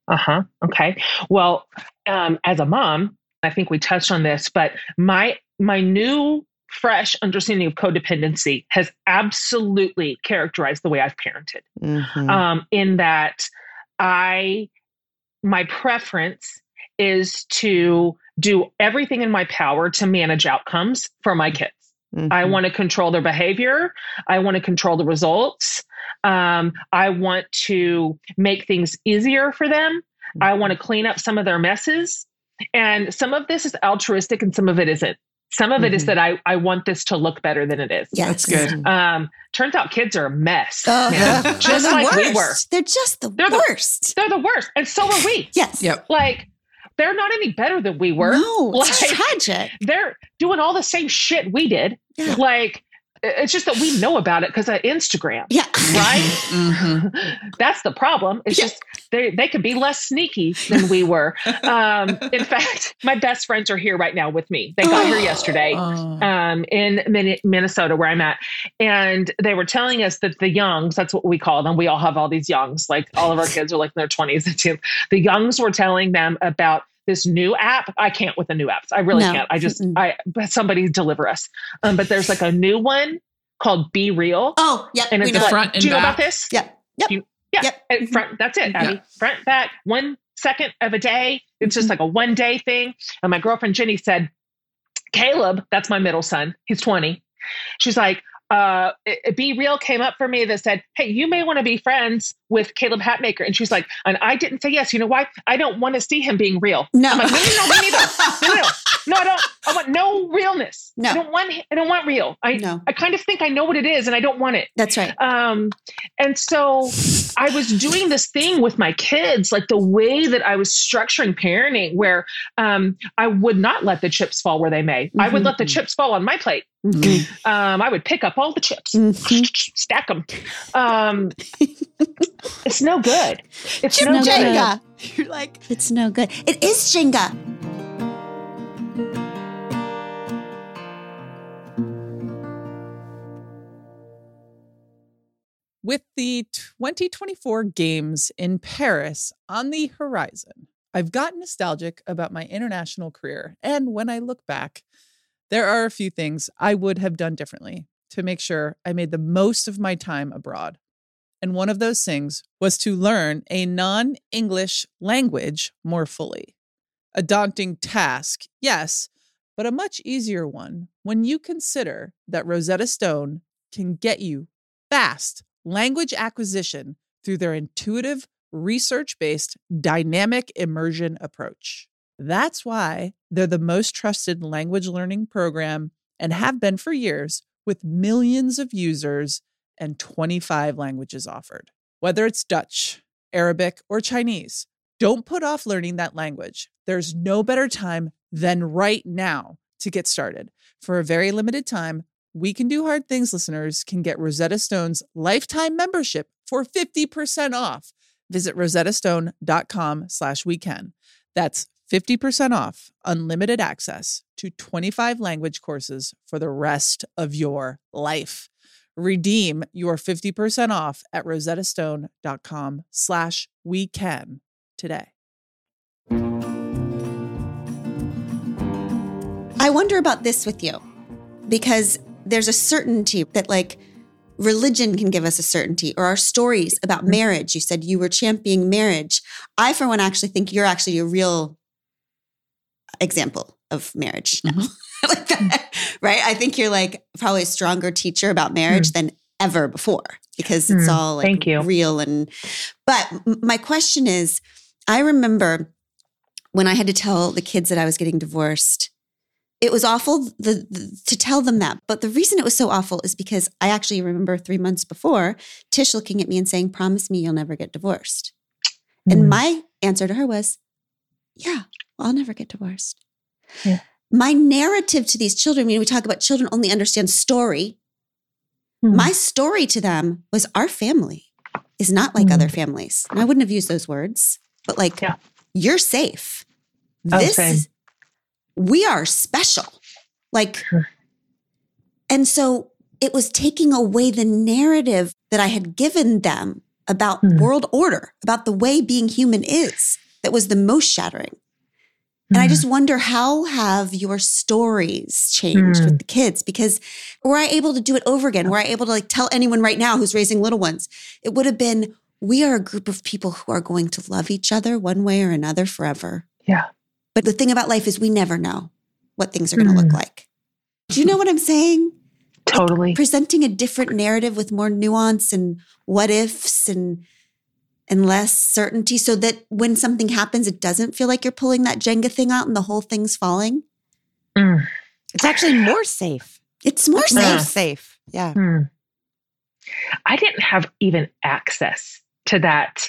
S4: Uh huh. Okay. Well, um, as a mom, I think we touched on this, but my my new fresh understanding of codependency has absolutely characterized the way I've parented.
S5: Mhm.
S4: um, in that I, my preference is to do everything in my power to manage outcomes for my kids. I
S5: Mhm.
S4: want to control their behavior. I want to control the results. Um, I want to make things easier for them. I want to clean up some of their messes. And some of this is altruistic and some of it isn't. Some of it is
S5: Mhm.
S4: that I, I want this to look better than it is.
S1: Yes.
S2: That's good.
S4: Um, turns out kids are a mess.
S1: Oh,
S4: man.
S1: they're
S4: Just
S1: the
S4: like
S1: worst.
S4: we were.
S1: They're just the
S4: They're the-
S1: worst.
S4: They're the worst. And so are we.
S1: yes.
S2: Yep.
S4: Like, they're not any better than we were.
S1: No, it's
S4: Like-
S1: tragic.
S4: They're doing all the same shit we did.
S1: Yeah.
S4: Like, It's just that we know about it because of Instagram,
S1: Yeah.
S4: right?
S2: Mhm.
S4: That's the problem. It's
S1: Yeah.
S4: just they they could be less sneaky than we were. Um, in fact, my best friends are here right now with me. They got here yesterday
S2: Oh.
S4: um, in Min- Minnesota, where I'm at, and they were telling us that the youngs, that's what we call them. We all have all these youngs, like all of our kids are like in their 20s and teens. The youngs were telling them about this new app. I can't with the new apps. I really
S1: No.
S4: can't. I just,
S1: Mm-mm.
S4: I somebody deliver us. Um, but there's like a new one called BeReal,
S1: Oh, yeah.
S4: and
S1: we
S4: it's
S1: know.
S4: like,
S2: front and
S4: do you know about this?
S1: Yep. Yep.
S4: You- Yeah,
S1: Yep. Mhm.
S4: front. That's it, Abby.
S2: Yeah.
S4: Front, back, one second of a day. It's just like a one day thing. And my girlfriend Jenny said, Caleb, that's my middle son. He's 20. She's like, uh, it- BeReal came up for me that said, Hey, you may want to be friends with Caleb Hatmaker. And she's like, and I didn't say yes. You know why? I don't want to see him being real.
S1: No.
S4: I'm like, no, no, no, me neither. No, no, no. No, I don't. I want no realness.
S1: No.
S4: I don't want. I don't want real. I.
S1: No.
S4: I kind of think I know what it is, and I don't want it.
S1: That's right.
S4: Um, and so I was doing this thing with my kids, like the way that I was structuring parenting, where um, I would not let the chips fall where they may. I would let the
S1: Mhm.
S4: chips fall on my plate.
S1: Mhm.
S4: Um, I would pick up all the chips,
S1: Mhm.
S4: stack them. Um, it's no good. It's
S1: Chip
S4: no good.
S1: Jenga.
S5: You're like,
S1: It's no good. It is Jenga.
S2: With the 2024 games in Paris on the horizon, I've gotten nostalgic about my international career. And when I look back, there are a few things I would have done differently to make sure I made the most of my time abroad. And one of those things was to learn a non English language more fully. A daunting task, yes, but a much easier one when you consider that Rosetta Stone can get you fast language acquisition through their intuitive, research based dynamic immersion approach. That's why they're the most trusted language learning program and have been for years with millions of users and 25 languages offered. Whether it's Dutch, Arabic, or Chinese, don't put off learning that language. There's no better time than right now to get started. For a very limited time, we Can Do Hard Things listeners can get Rosetta Stone's lifetime membership for 50% off. Visit rosettastone.com slash weekend. That's 50% off unlimited access to 25 language courses for the rest of your life. Redeem your 50% off at rosettastone.com slash weekend today.
S1: I wonder about this with you because there's a certainty that, like, religion can give us a certainty, or our stories about mm-hmm. marriage. You said you were championing marriage. I, for one, actually think you're actually a real example of marriage now. Mm-hmm. like that, right? I think you're like probably a stronger teacher about marriage mm. than ever before because it's
S4: Mm,
S1: all like
S4: thank you.
S1: real and but my question is I remember when I had to tell the kids that I was getting divorced it was awful the, the- to tell them that but the reason it was so awful is because I actually remember 3 months before Tish looking at me and saying promise me you'll never get divorced and
S4: Mm.
S1: my answer to her was, Yeah, I'll never get divorced.
S4: Yeah.
S1: My narrative to these children, when we talk about children only understand story,
S4: Mm.
S1: my story to them was our family is not like
S4: Mm.
S1: other families. And I wouldn't have used those words, but like,
S4: Yeah.
S1: you're safe.
S4: Oh,
S1: This we are special. Like,
S4: Sure.
S1: and so it was taking away the narrative that I had given them about
S4: Hmm.
S1: world order, about the way being human is, that was the most shattering. And I
S4: Mm.
S1: just wonder how have your stories changed
S4: Hmm.
S1: with the kids? Because were I able to do it over again? Were I able to like tell anyone right now who's raising little ones? It would have been, we are a group of people who are going to love each other one way or another forever.
S4: Yeah.
S1: But the thing about life is we never know what things are going to look
S4: Mm.
S1: like. Do you know what I'm saying?
S4: totally.
S1: Presenting a different narrative with more nuance and what ifs and and less certainty so that when something happens it doesn't feel like you're pulling that Jenga thing out and the whole thing's falling.
S4: Mm.
S5: it's actually more safe.
S1: It's more
S5: More
S1: safe.
S5: safe. Yeah.
S4: Hmm. I didn't have even access to that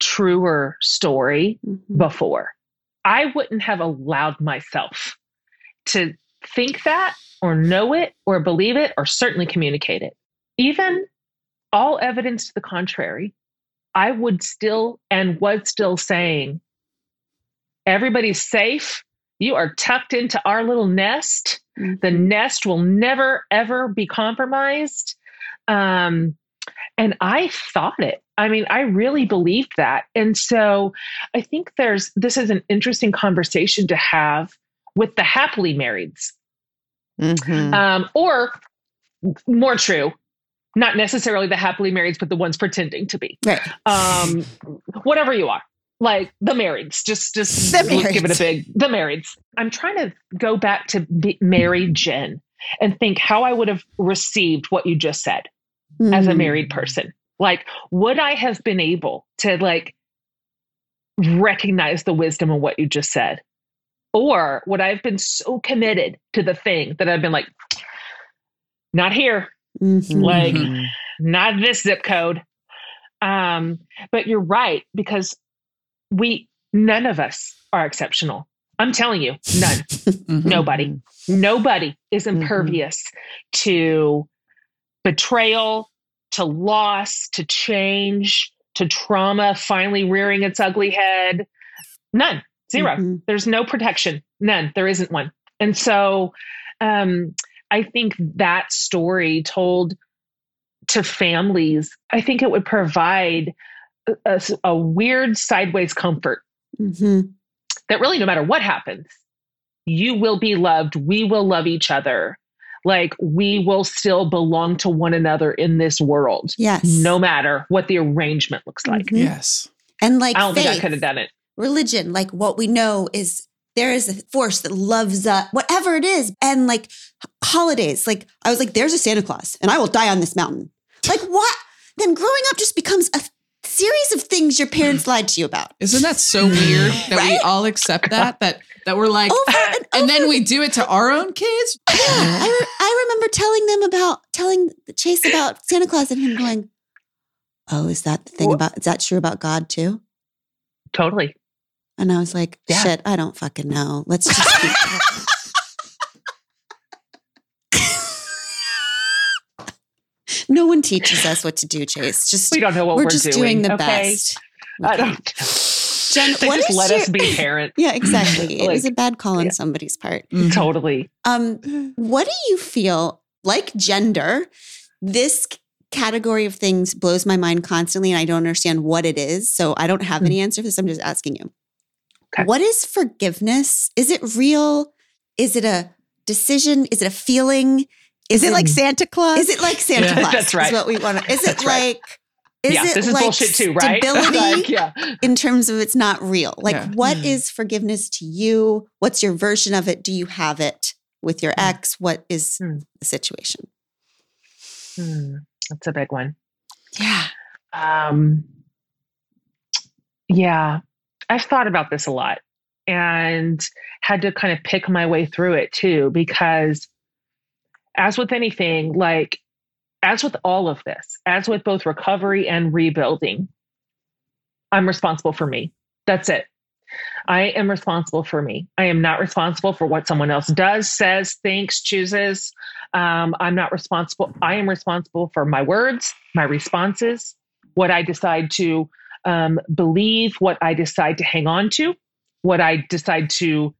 S4: truer story
S1: Mhm.
S4: before. I wouldn't have allowed myself to think that or know it or believe it or certainly communicate it. Even all evidence to the contrary, I would still and was still saying, everybody's safe. You are tucked into our little nest. The nest will never, ever be compromised. Um, and I thought it. I mean, I really believed that. And so I think there's this is an interesting conversation to have with the happily marrieds.
S5: Mhm.
S4: Um, or more true, not necessarily the happily marrieds, but the ones pretending to be.
S1: Right.
S4: Um, whatever you are. Like the marrieds, just just
S1: The
S4: let's give it a big the marrieds. I'm trying to go back to be, married Jen and think how I would have received what you just said as a
S1: Mhm.
S4: married person. Like, would I have been able to like recognize the wisdom of what you just said? Or would I have been so committed to the thing that I've been like, not here,
S1: Mhm.
S4: like,
S5: Mhm.
S4: not this zip code. Um, but you're right, because we none of us are exceptional. I'm telling you, none.
S2: Mhm.
S4: Nobody. Nobody is
S5: Mhm.
S4: impervious to betrayal, to loss, to change, to trauma finally rearing its ugly head. None. 0
S1: Mhm.
S4: There's no protection. None. There isn't one. And so um, I think that story told to families, I think it would provide a, a- a weird sideways comfort
S1: Mhm.
S4: that really no matter what happens, you will be loved. We will love each other. Like we will still belong to one another in this world,
S1: Yes.
S4: no matter what the arrangement looks like.
S1: Mhm.
S2: Yes.
S1: And like
S4: I don't think I could have done it.
S1: religion, like what we know is there is a force that loves us, whatever it is. And like holidays, like I was like, there's a Santa Claus and I will die on this mountain. Like what? Then growing up just becomes a series of things your parents lied to you about.
S2: Isn't that so weird that we all accept that? That that we're like,
S1: Over and,
S2: and then we do it to our own kids?
S1: Yeah, I, re- I remember telling them about telling Chase about Santa Claus and him going, "Oh, is that the thing
S4: Wha-
S1: about? Is that true about God too?"
S4: Totally.
S1: And I was like,
S4: Yeah.
S1: "Shit, I don't fucking know. Let's just." Keep no one teaches us what to do, Chase. Just
S4: We don't know what
S1: we're doing.
S4: we're,
S1: just
S4: doing.
S1: doing, the
S4: okay?
S1: best.
S4: I don't.
S1: Jen,
S4: they just let
S1: your-
S4: us be parents.
S1: Yeah, exactly. it was a bad call on
S4: yeah.
S1: somebody's part.
S2: Mhm.
S4: Totally.
S1: Um, what do you feel like gender? This category of things blows my mind constantly, and I don't understand what it is. So I don't have
S4: Hmm.
S1: any answer for this. I'm just asking you.
S4: Okay.
S1: What is forgiveness? Is it real? Is it a decision? Is it a feeling?
S5: Is it like Santa Claus?
S1: Is it like Santa
S2: Yeah.
S1: Claus?
S4: That's
S1: Is
S4: right.
S1: what we want. to Is it
S4: That's right.
S1: like? Is
S4: yeah,
S1: it
S4: this is
S1: like
S4: bullshit too, right?
S1: Stability
S4: like, yeah.
S1: in terms of it's not real. Like,
S2: Yeah.
S1: what
S2: Mm.
S1: is forgiveness to you? What's your version of it? Do you have it with your
S2: Mm.
S1: ex? What is
S4: Mm.
S1: the situation?
S4: Hmm, that's a big one.
S1: Yeah.
S4: Um, yeah, I've thought about this a lot and had to kind of pick my way through it too, because as with anything, like as with all of this, as with both recovery and rebuilding, I'm responsible for me. That's it. I am responsible for me. I am not responsible for what someone else does, says, thinks, chooses. Um, I'm not responsible. I am responsible for my words, my responses, what I decide to um, believe, what I decide to hang on to, what I decide to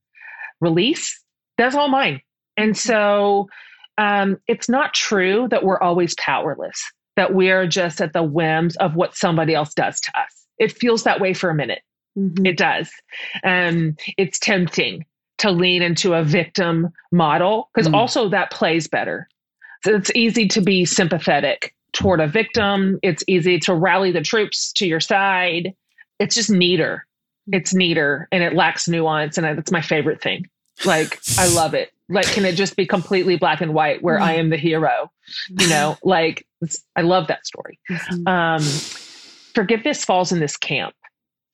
S4: release. That's all mine. And so um, it's not true that we're always powerless, that we're just at the whims of what somebody else does to us. It feels that way for a minute.
S1: Mhm.
S4: It does. Um, it's tempting to lean into a victim model because
S2: Mm.
S4: also that plays better. So it's easy to be sympathetic toward a victim. It's easy to rally the troops to your side. It's just neater. It's neater and it lacks nuance. And that's my favorite thing. Like, I love it. Like, can it just be completely black and white where I am the hero? You know, like, it's- I love that story
S1: Mhm.
S4: um, forgiveness falls in this camp.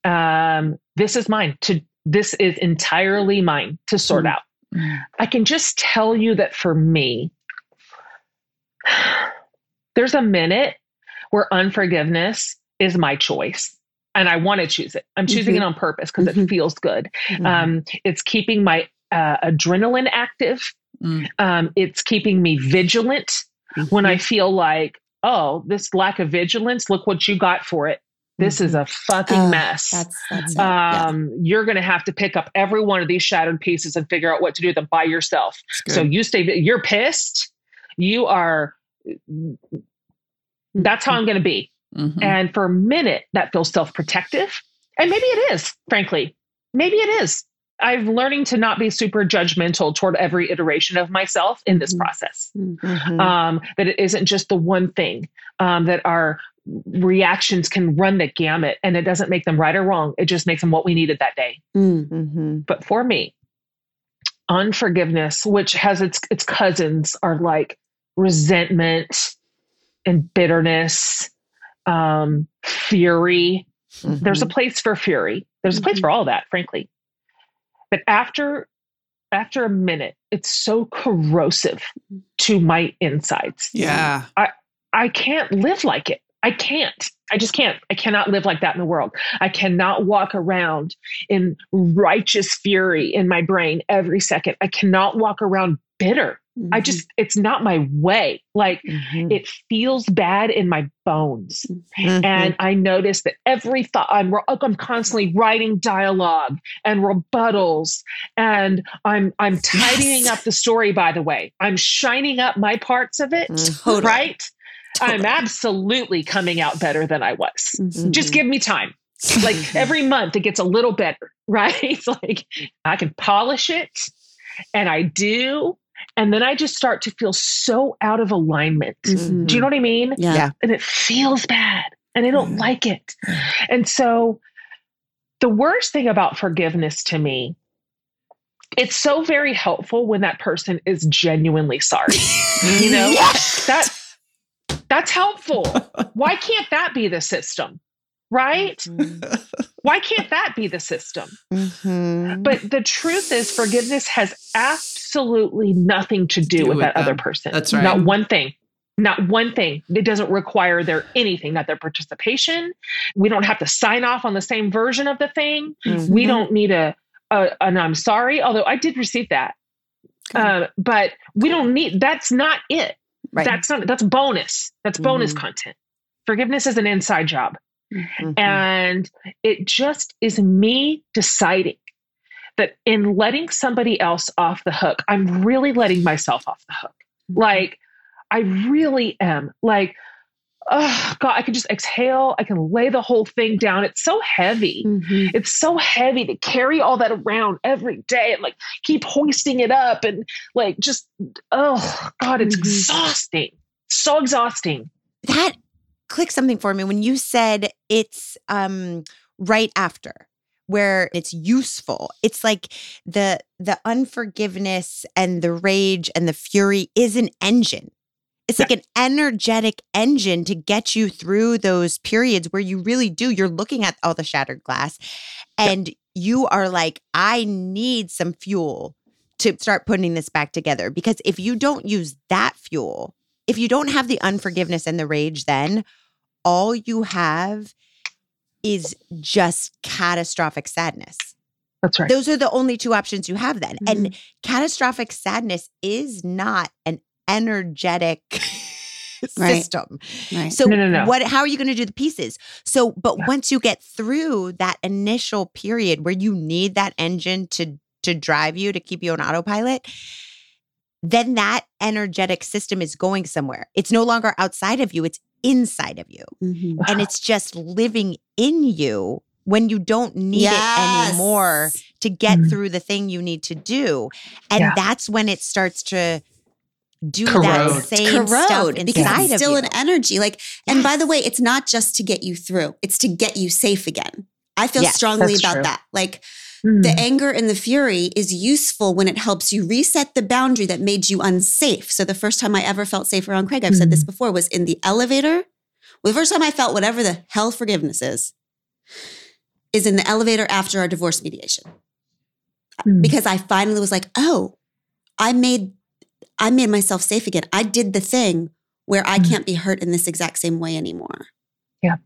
S4: Um, this is mine to this is entirely mine to sort
S1: Mm.
S4: out.
S2: Mm.
S4: I can just tell you that for me, there's a minute where unforgiveness is my choice. And I want to choose it. I'm choosing it on purpose because
S1: Mhm.
S4: it feels good.
S1: Mhm.
S4: Um, it's keeping my uh, adrenaline active
S2: Mm.
S4: Um, it's keeping me vigilant when I feel like, oh, this lack of vigilance, look what you got for it. This is a fucking
S1: Oh,
S4: mess.
S1: That's that's it. yeah.
S4: um, you're going to have to pick up every one of these shattered pieces and figure out what to do with them by yourself. So you stay, you're pissed. You are, that's how I'm going to be.
S2: Mhm.
S4: And for a minute, that feels self protective. And maybe it is, frankly. Maybe it is. I'm learning to not be super judgmental toward every iteration of myself in this
S1: Mhm.
S4: process.
S5: Mhm.
S4: Um, that it isn't just the one thing, um, that our reactions can run the gamut and it doesn't make them right or wrong. It just makes them what we needed that day.
S1: Mm.
S5: Mhm.
S4: But for me, unforgiveness, which has its its cousins, are like resentment and bitterness, um, fury. There's a place for fury. There's a place
S1: Mhm.
S4: for all that, frankly. But after after a minute, it's so corrosive to my insides.
S2: yeah.
S4: I I can't live like it. I can't. I just can't. I cannot live like that in the world. I cannot walk around in righteous fury in my brain every second. I cannot walk around bitter.
S1: Mm-hmm.
S4: I just, it's not my way. Like
S5: Mhm.
S4: it feels bad in my bones.
S5: Mhm.
S4: And I notice that every thought I'm I'm constantly writing dialogue and rebuttals and I'm I'm tidying
S1: Yes.
S4: up the story by the way. I'm shining up my parts of it,
S5: Mhm.
S1: Totally.
S4: right? I'm absolutely coming out better than I was. Just give me time. Like every month it gets a little better, right? like I can polish it and I do and then I just start to feel so out of alignment.
S1: Mhm.
S4: Do you know what I mean?
S1: Yeah.
S5: Yeah.
S4: and it feels bad and I don't
S2: Mhm.
S4: like it. And so the worst thing about forgiveness to me, it's so very helpful when that person is genuinely sorry. You know, that that's helpful. Why can't that be the system? Right?
S5: Mhm.
S4: Why can't that be the system?
S5: Mhm.
S4: But the truth is forgiveness has absolutely nothing to do,
S2: Do
S4: with,
S2: with
S4: that other person.
S2: That's right.
S4: Not one thing. Not one thing. It doesn't require their anything, not their participation. We don't have to sign off on the same version of the thing.
S5: Mhm.
S4: We don't need a, a an I'm sorry, although I did receive that. Uh, but we don't need that's not it.
S5: Right.
S4: That's not that's bonus. That's bonus
S5: Mhm.
S4: content. Forgiveness is an inside job.
S5: Mhm.
S4: And it just is me deciding that in letting somebody else off the hook, I'm really letting myself off the hook. Like, I really am. Like, oh, God, I can just exhale. I can lay the whole thing down. It's so heavy.
S1: Mhm.
S4: It's so heavy to carry all that around every day and like keep hoisting it up and like just, oh, God, it's
S1: Mhm.
S4: exhausting. So exhausting.
S5: that clicked something for me when you said it's um right after where it's useful. It's like the the unforgiveness and the rage and the fury is an engine. It's like an energetic engine to get you through those periods where you really do you're looking at all the shattered glass and you are like i need some fuel to start putting this back together. Because if you don't use that fuel if you don't have the unforgiveness and the rage, then all you have is just catastrophic sadness.
S4: That's right.
S5: Those are the only two options you have then. And mm-hmm. catastrophic sadness is not an energetic
S1: Right.
S5: system.
S1: Right.
S5: So
S4: No, no, no.
S5: what how are you going to do the pieces? So but
S4: Yeah.
S5: once you get through that initial period where you need that engine to to drive you to keep you on autopilot, then that energetic system is going somewhere. It's no longer outside of you, it's inside of you.
S1: Mhm.
S5: And it's just living in you when you don't need it anymore to get
S4: Mhm.
S5: through the thing you need to do. And
S4: Yeah.
S5: that's when it starts to do
S2: Corrode.
S5: that
S2: It's
S5: same stuff
S1: corrode because
S5: inside
S1: it's
S5: of
S1: still
S5: you.
S1: an energy. Like, and by the way, it's not just to get you through; it's to get you safe again. I feel
S5: Yes,
S1: strongly about
S4: true.
S1: that. Like,
S4: Mm.
S1: the anger and the fury is useful when it helps you reset the boundary that made you unsafe. So the first time I ever felt safe around Craig, I've said this before, was in the elevator. Well, the first time I felt whatever the hell forgiveness is, is in the elevator after our divorce mediation
S4: Mm.
S1: because I finally was like, oh, I made I made myself safe again. I did the thing where I
S4: Mhm.
S1: can't be hurt in this exact same way anymore.
S4: Yeah.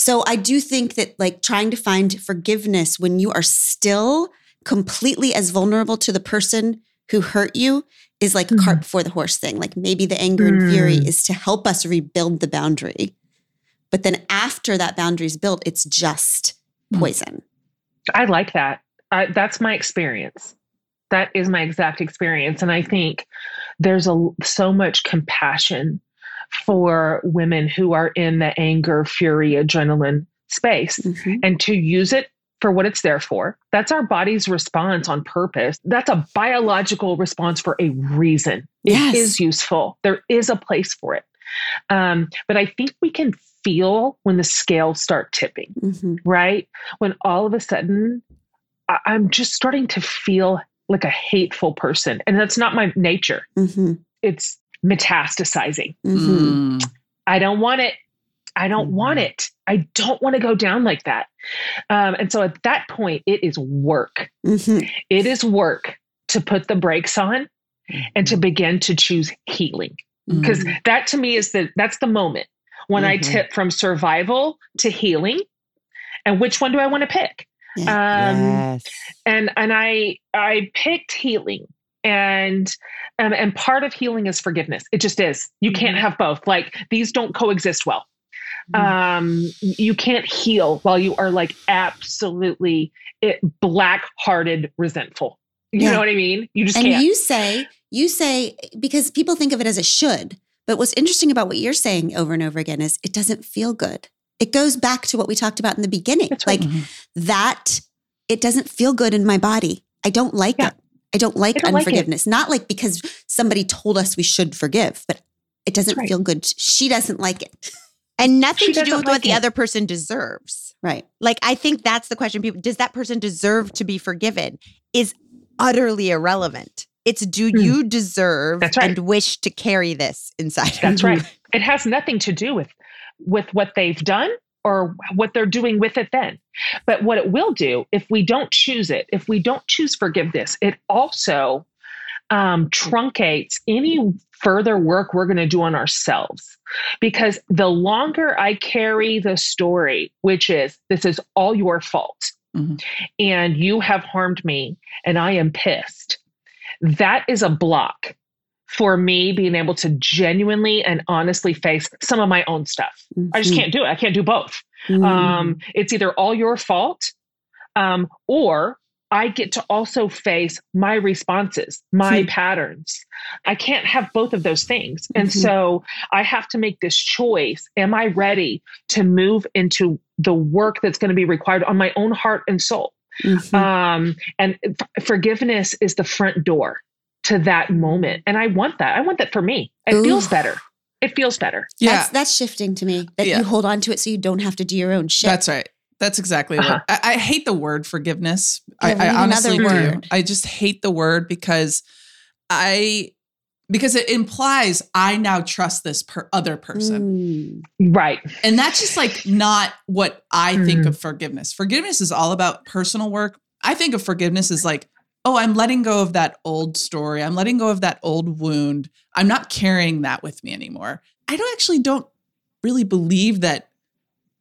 S1: So I do think that like trying to find forgiveness when you are still completely as vulnerable to the person who hurt you is like
S4: Mhm.
S1: cart before the horse thing. Like maybe the anger and fury
S4: Mm.
S1: is to help us rebuild the boundary. But then after that boundary is built, it's just
S2: Mm.
S1: poison.
S4: I like that. I, that's my experience. That is my exact experience, and I think there's a so much compassion for women who are in the anger, fury, adrenaline space,
S1: Mhm.
S4: and to use it for what it's there for. That's our body's response on purpose. That's a biological response for a reason. It is useful. There is a place for it. Um, but I think we can feel when the scales start tipping
S1: Mhm.
S4: right? When all of a sudden I- I'm just starting to feel like a hateful person. And that's not my nature.
S1: Mhm.
S4: It's metastasizing.
S1: Mhm.
S2: Mm.
S4: I don't want it. I don't
S2: Mhm.
S4: want it. I don't want to go down like that. Um, and so at that point, it is work.
S1: Mhm.
S4: It is work to put the brakes on and to begin to choose healing. Because
S1: Mhm.
S4: that to me is the that's the moment when I
S5: Mhm.
S4: tip from survival to healing. And which one do I want to pick? Um,
S5: yes.
S4: and and I I picked healing and um, and part of healing is forgiveness. It just is. You can't
S1: Mhm.
S4: have both. Like these don't coexist well.
S1: Mhm.
S4: Um, you can't heal while you are like absolutely it, black-hearted resentful. You
S1: Yeah.
S4: know what I mean? You just
S1: and
S4: can't.
S1: you say, you say, because people think of it as a should. But what's interesting about what you're saying over and over again is it doesn't feel good. It goes back to what we talked about in the beginning.
S4: That's right.
S1: Like
S2: Mhm.
S1: that, it doesn't feel good in my body. I don't like
S4: Yeah.
S1: it. I don't like
S4: I don't like
S1: unforgiveness. Not like because somebody told us we should forgive, but it doesn't
S4: right.
S1: feel good. She doesn't like it.
S5: And nothing
S4: She
S5: to do
S4: doesn't
S5: with what
S4: like
S5: the other person deserves.
S1: Right.
S5: Like, I think that's the question. People, does that person deserve to be forgiven? Is utterly irrelevant. It's do
S4: Hmm.
S5: you deserve
S4: That's right.
S5: and wish to carry this inside? of
S4: That's right. It has nothing to do with with what they've done or what they're doing with it then. But what it will do if we don't choose it, if we don't choose forgiveness, it also um, truncates any further work we're going to do on ourselves. Because the longer I carry the story, which is this is all your fault,
S2: Mhm.
S4: and you have harmed me, and I am pissed, that is a block for me being able to genuinely and honestly face some of my own stuff. I just
S1: Mhm.
S4: can't do it. I can't do both.
S1: Mhm.
S4: Um, it's either all your fault, um, or I get to also face my responses, my
S1: Hmm.
S4: patterns. I can't have both of those things. And
S1: Mhm.
S4: so I have to make this choice. Am I ready to move into the work that's going to be required on my own heart and soul?
S1: Mhm.
S4: Um, and f- forgiveness is the front door to that moment. And I want that. I want that for me. It feels better. It feels better.
S2: Yeah,
S1: That's that's shifting to me. That
S2: Yeah.
S1: you hold on to it so you don't have to do your own shit.
S2: that's right. That's exactly
S4: Uh-huh.
S2: what I, I hate the word forgiveness. I,
S1: Yeah, we
S2: I honestly do.
S1: word.
S2: I just hate the word because I because it implies I now trust this per, other person.
S1: Mm.
S4: Right.
S2: And that's just like not what I think
S4: Mm.
S2: of forgiveness. Forgiveness is all about personal work. I think of forgiveness as like, oh, I'm letting go of that old story. I'm letting go of that old wound. I'm not carrying that with me anymore. I don't actually don't really believe that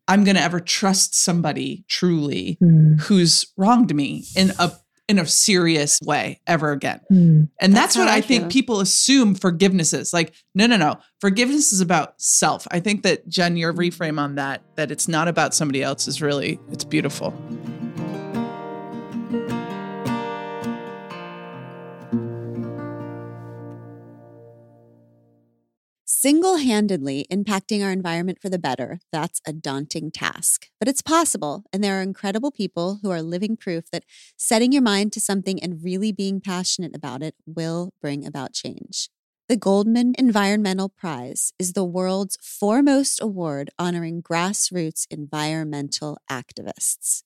S2: I'm going to ever trust somebody truly hmm. who's wronged me in a in a serious way ever again. Hmm. And that's,
S1: That's
S2: what I,
S1: I
S2: think people assume forgiveness is. Like, no, no, no. Forgiveness is about self. I think that Jen, your hmm. reframe on that, that it's not about somebody else is really, it's beautiful.
S1: Single handedly impacting our environment for the better, that's a daunting task. But it's possible, and there are incredible people who are living proof that setting your mind to something and really being passionate about it will bring about change. The Goldman Environmental Prize is the world's foremost award honoring grassroots environmental activists.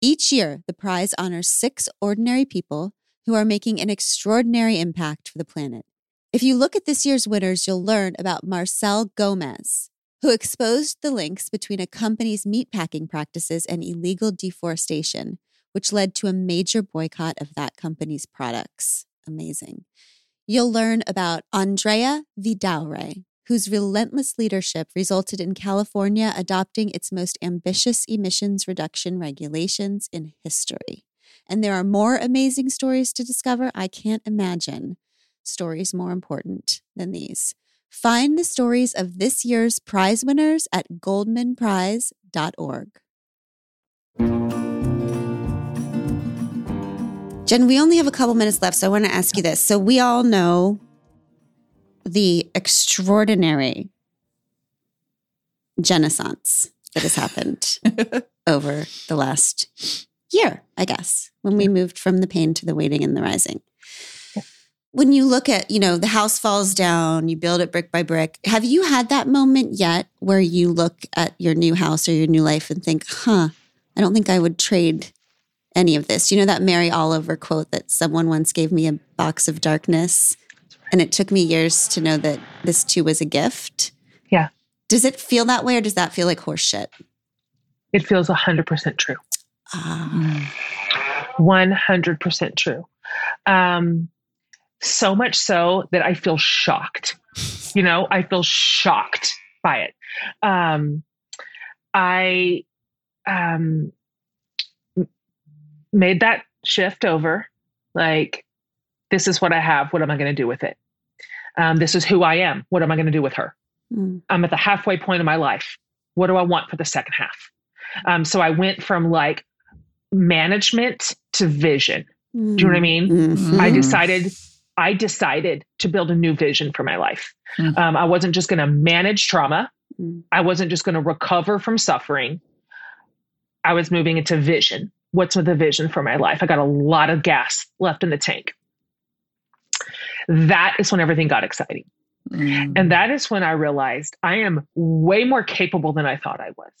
S1: Each year, the prize honors six ordinary people who are making an extraordinary impact for the planet. If you look at this year's winners, you'll learn about Marcel Gomes, who exposed the links between a company's meatpacking practices and illegal deforestation, which led to a major boycott of that company's products. Amazing. You'll learn about Andrea Vidaurre, whose relentless leadership resulted in California adopting its most ambitious emissions reduction regulations in history. and there are more amazing stories to discover. I can't imagine stories more important than these. Find the stories of this year's prize winners at goldmanprize.org. Jen, we only have a couple minutes left, so I want to ask you this. So, we all know the extraordinary genaissance that has happened over the last year, I guess, when we moved from the pain to the waiting and the rising. When you look at, you know, the house falls down, you build it brick by brick. Have you had that moment yet where you look at your new house or your new life and think, huh, I don't think I would trade any of this? You know, that Mary Oliver quote that someone once gave me a box of darkness, and it took me years to know that this too was a gift.
S4: Yeah.
S1: Does it feel that way or does that feel like horseshit?
S4: It feels 100% true.
S1: Ah.
S4: 100% true. Um, so much so that I feel shocked. You know, I feel shocked by it. Um, I um, made that shift over. Like, this is what I have. What am I going to do with it? Um, this is who I am. What am I going to do with her?
S1: Mm.
S4: I'm at the halfway point of my life. What do I want for the second half? Um, so I went from like management to vision. Do you know what I mean?
S1: Mhm.
S4: I decided I decided to build a new vision for my life.
S2: Mm.
S4: Um, I wasn't just going to manage trauma.
S1: Mm.
S4: I wasn't just going to recover from suffering. I was moving into vision. What's the vision for my life? I got a lot of gas left in the tank. That is when everything got exciting.
S2: Mm.
S4: And that is when I realized I am way more capable than I thought I was.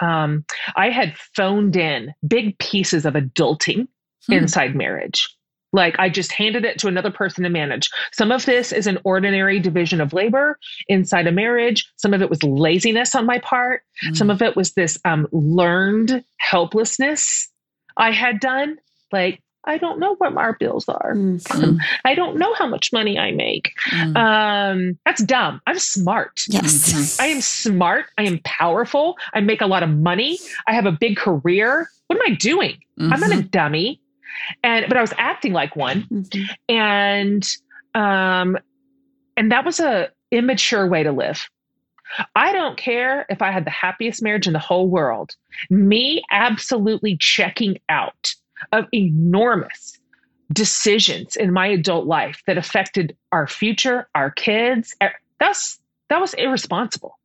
S4: Um, I had phoned in big pieces of adulting
S2: Hmm.
S4: inside marriage. Like I just handed it to another person to manage. Some of this is an ordinary division of labor inside a marriage. Some of it was laziness on my part.
S2: Mm.
S4: Some of it was this um, learned helplessness I had done. Like, I don't know what our bills are.
S1: Mm.
S2: Mm.
S4: I don't know how much money I make.
S2: Mm.
S4: Um, that's dumb. I'm smart.
S1: Yes.
S4: I am smart. I am powerful. I make a lot of money. I have a big career. What am I doing? I'm not a dummy. And but I was acting like one.
S1: Mhm.
S4: And um and that was a immature way to live. I don't care if I had the happiest marriage in the whole world. Me absolutely checking out of enormous decisions in my adult life that affected our future, our kids. That's that was irresponsible.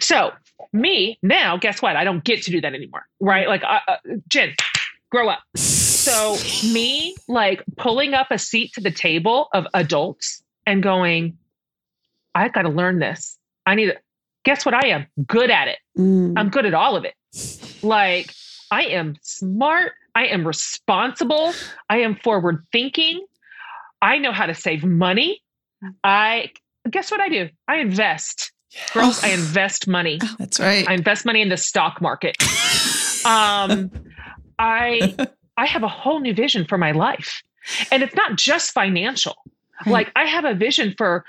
S4: So me now, guess what? I don't get to do that anymore, right? Like, uh, uh, Jen, grow up. So me, like pulling up a seat to the table of adults and going, I got to learn this. I need to. Guess what? I am good at it.
S1: Mm.
S4: I'm good at all of it. Like, I am smart. I am responsible. I am forward thinking. I know how to save money. I guess what I do? I invest. Girls, I invest money.
S2: That's right.
S4: I invest money in the stock market. Um, I I have a whole new vision for my life, and it's not just financial.
S1: Right.
S4: Like I have a vision for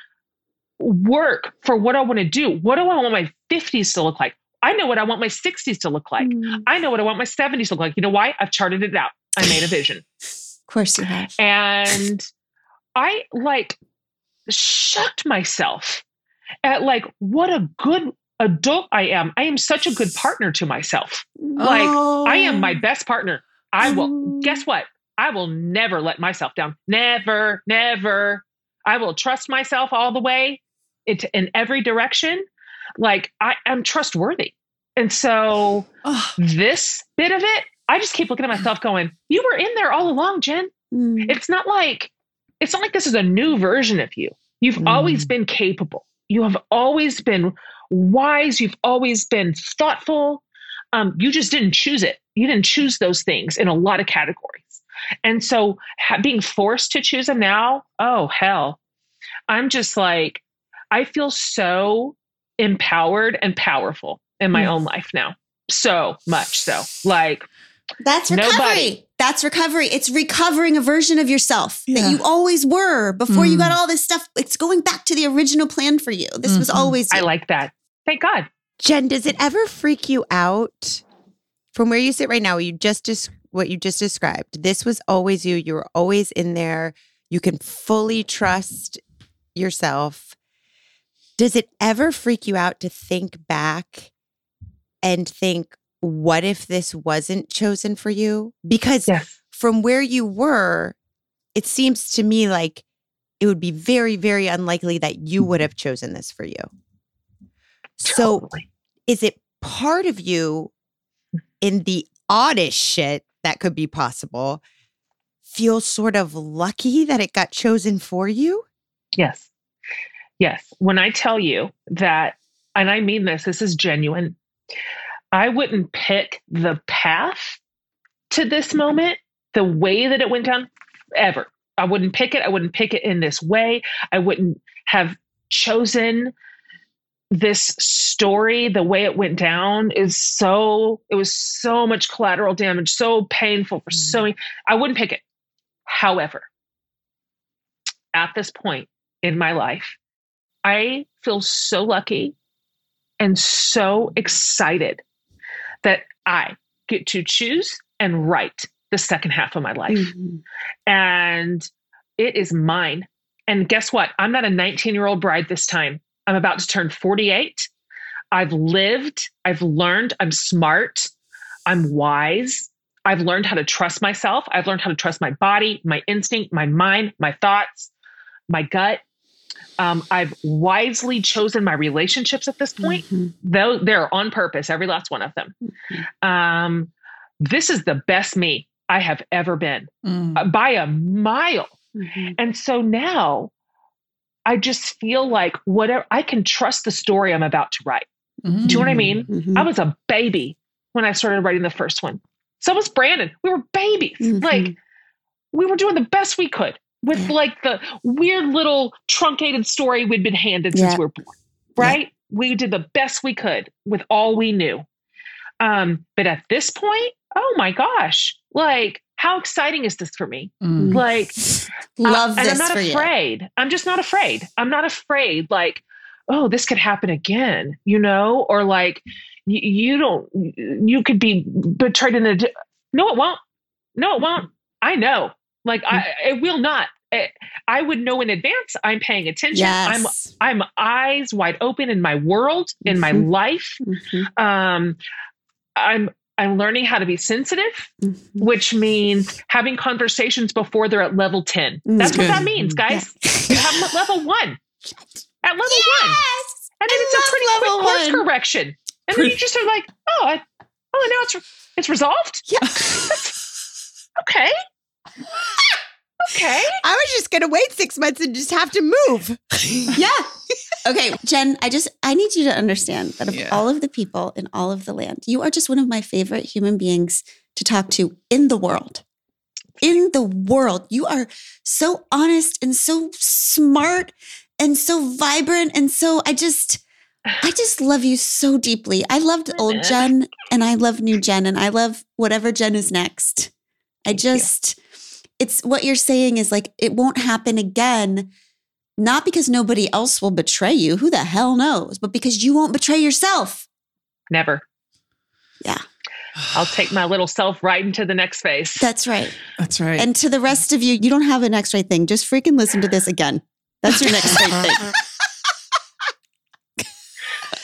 S4: work for what I want to do. What do I want my fifties to look like? I know what I want my sixties to look like.
S1: Mm.
S4: I know what I want my seventies to look like. You know why? I've charted it out. I made a vision,
S1: Of course you have.
S4: and I like shocked myself at like what a good adult I am. I am such a good partner to myself. Like, I am my
S2: Oh.
S4: best partner. I will,
S1: Mm.
S4: guess what? I will never let myself down. Never, never. I will trust myself all the way into, in every direction. Like, I am trustworthy. And so,
S2: Oh,
S4: this bit of it, I just keep looking at myself going, You were in there all along, Jen.
S1: Mm.
S4: It's not like, it's not like this is a new version of you. You've
S2: Mm.
S4: always been capable. You have always been wise. You've always been thoughtful. Um, you just didn't choose it. You didn't choose those things in a lot of categories. And so ha- being forced to choose them now, oh, hell. I'm just like, I feel so empowered and powerful in my
S1: Mm.
S4: own life now. So much so. Like,
S1: That's recovery.
S4: Nobody.
S1: That's recovery. It's recovering a version of yourself
S2: Yeah.
S1: that you always were before you
S2: Mm.
S1: got all this stuff. It's going back to the original plan for you. This was
S2: Mhm.
S1: always
S4: I like that. Thank God.
S5: Jen, does it ever freak you out from where you sit right now? You just des- what you just described. This was always you. You were always in there. You can fully trust yourself. Does it ever freak you out to think back and think, what if this wasn't chosen for you? Because
S4: Yes.
S5: from where you were, it seems to me like it would be very, very unlikely that you would have chosen this for you. So,
S4: Totally.
S5: is it part of you in the oddest shit that could be possible feel sort of lucky that it got chosen for you?
S4: Yes. Yes. When I tell you that, and I mean this, this is genuine, I wouldn't pick the path to this moment, the way that it went down, ever. I wouldn't pick it. I wouldn't pick it in this way. I wouldn't have chosen this story the way it went down is so it was so much collateral damage so painful for so many i wouldn't pick it however at this point in my life i feel so lucky and so excited that i get to choose and write the second half of my life
S1: Mhm.
S4: and it is mine. And guess what? I'm not a 19 year old bride this time. I'm about to turn 48. I've lived, I've learned, I'm smart, I'm wise. I've learned how to trust myself. I've learned how to trust my body, my instinct, my mind, my thoughts, my gut. Um, I've wisely chosen my relationships at this point
S1: Mhm.
S4: though they're on purpose every last one of them um, this is the best me i have ever been
S2: Mm.
S4: uh, by a mile
S1: Mhm.
S4: and so now i just feel like whatever i can trust the story i'm about to write. Do you know what i mean?
S1: Mhm.
S4: i was a baby when i started writing the first one. So was brandon. We were babies.
S1: Mhm.
S4: like we were doing the best we could with
S1: Yeah.
S4: like the weird little truncated story we'd been handed since we were born right? We did the best we could with all we knew. Um but at this point oh my gosh like how exciting is this for me?
S2: Mm.
S4: like
S1: Love this
S4: and i'm not
S1: for you.
S4: afraid. I'm just not afraid. I'm not afraid like oh this could happen again you know? Or like you, you don't you could be betrayed in a no it won't. No it won't. I know. Like i it will not. I- i would know in advance. I'm paying attention. I'm
S1: Yes.
S4: i'm eyes wide open in my world in my
S1: Mhm.
S4: life.
S1: Mhm.
S4: um i'm i'm learning how to be sensitive
S1: Mhm.
S4: which means having conversations before they're at level 10 that's what that means guys. You have them at level one. At level one. And then
S1: I
S4: it's a pretty quick course
S1: one.
S4: correction. And then you just are like oh I, oh now it's it's resolved?
S1: Yeah.
S4: okay okay
S5: I was just going to wait six months and just have to move.
S1: yeah. Okay, Jen, I just I need you to understand that of
S2: Yeah.
S1: all of the people in all of the land, you are just one of my favorite human beings to talk to in the world. In the world. You are so honest and so smart and so vibrant and so I just I just love you so deeply. I loved old Jen and I love new Jen and I love whatever Jen is next. I
S4: Thank you.
S1: Just it's what you're saying is like it won't happen again not because nobody else will betray you who the hell knows but because you won't betray yourself
S4: never
S1: Yeah.
S4: i'll take my little self right into the next phase
S1: that's right
S2: That's right.
S1: and to the rest of you you don't have an x-ray thing just freaking listen to this again that's your next right thing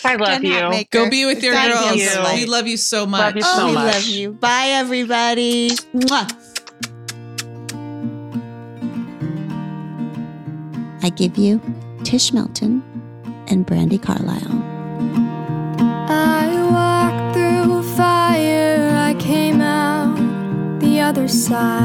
S4: i love
S5: Jen
S4: you
S5: Hatmaker.
S2: Go be with your
S5: Thank
S2: girls.
S4: you.
S2: We love you so much.
S4: Love you
S1: oh
S4: so
S1: we love you bye everybody Mwah. I give you tish melton and brandi carlile
S3: I walked through fire, I came out the other side.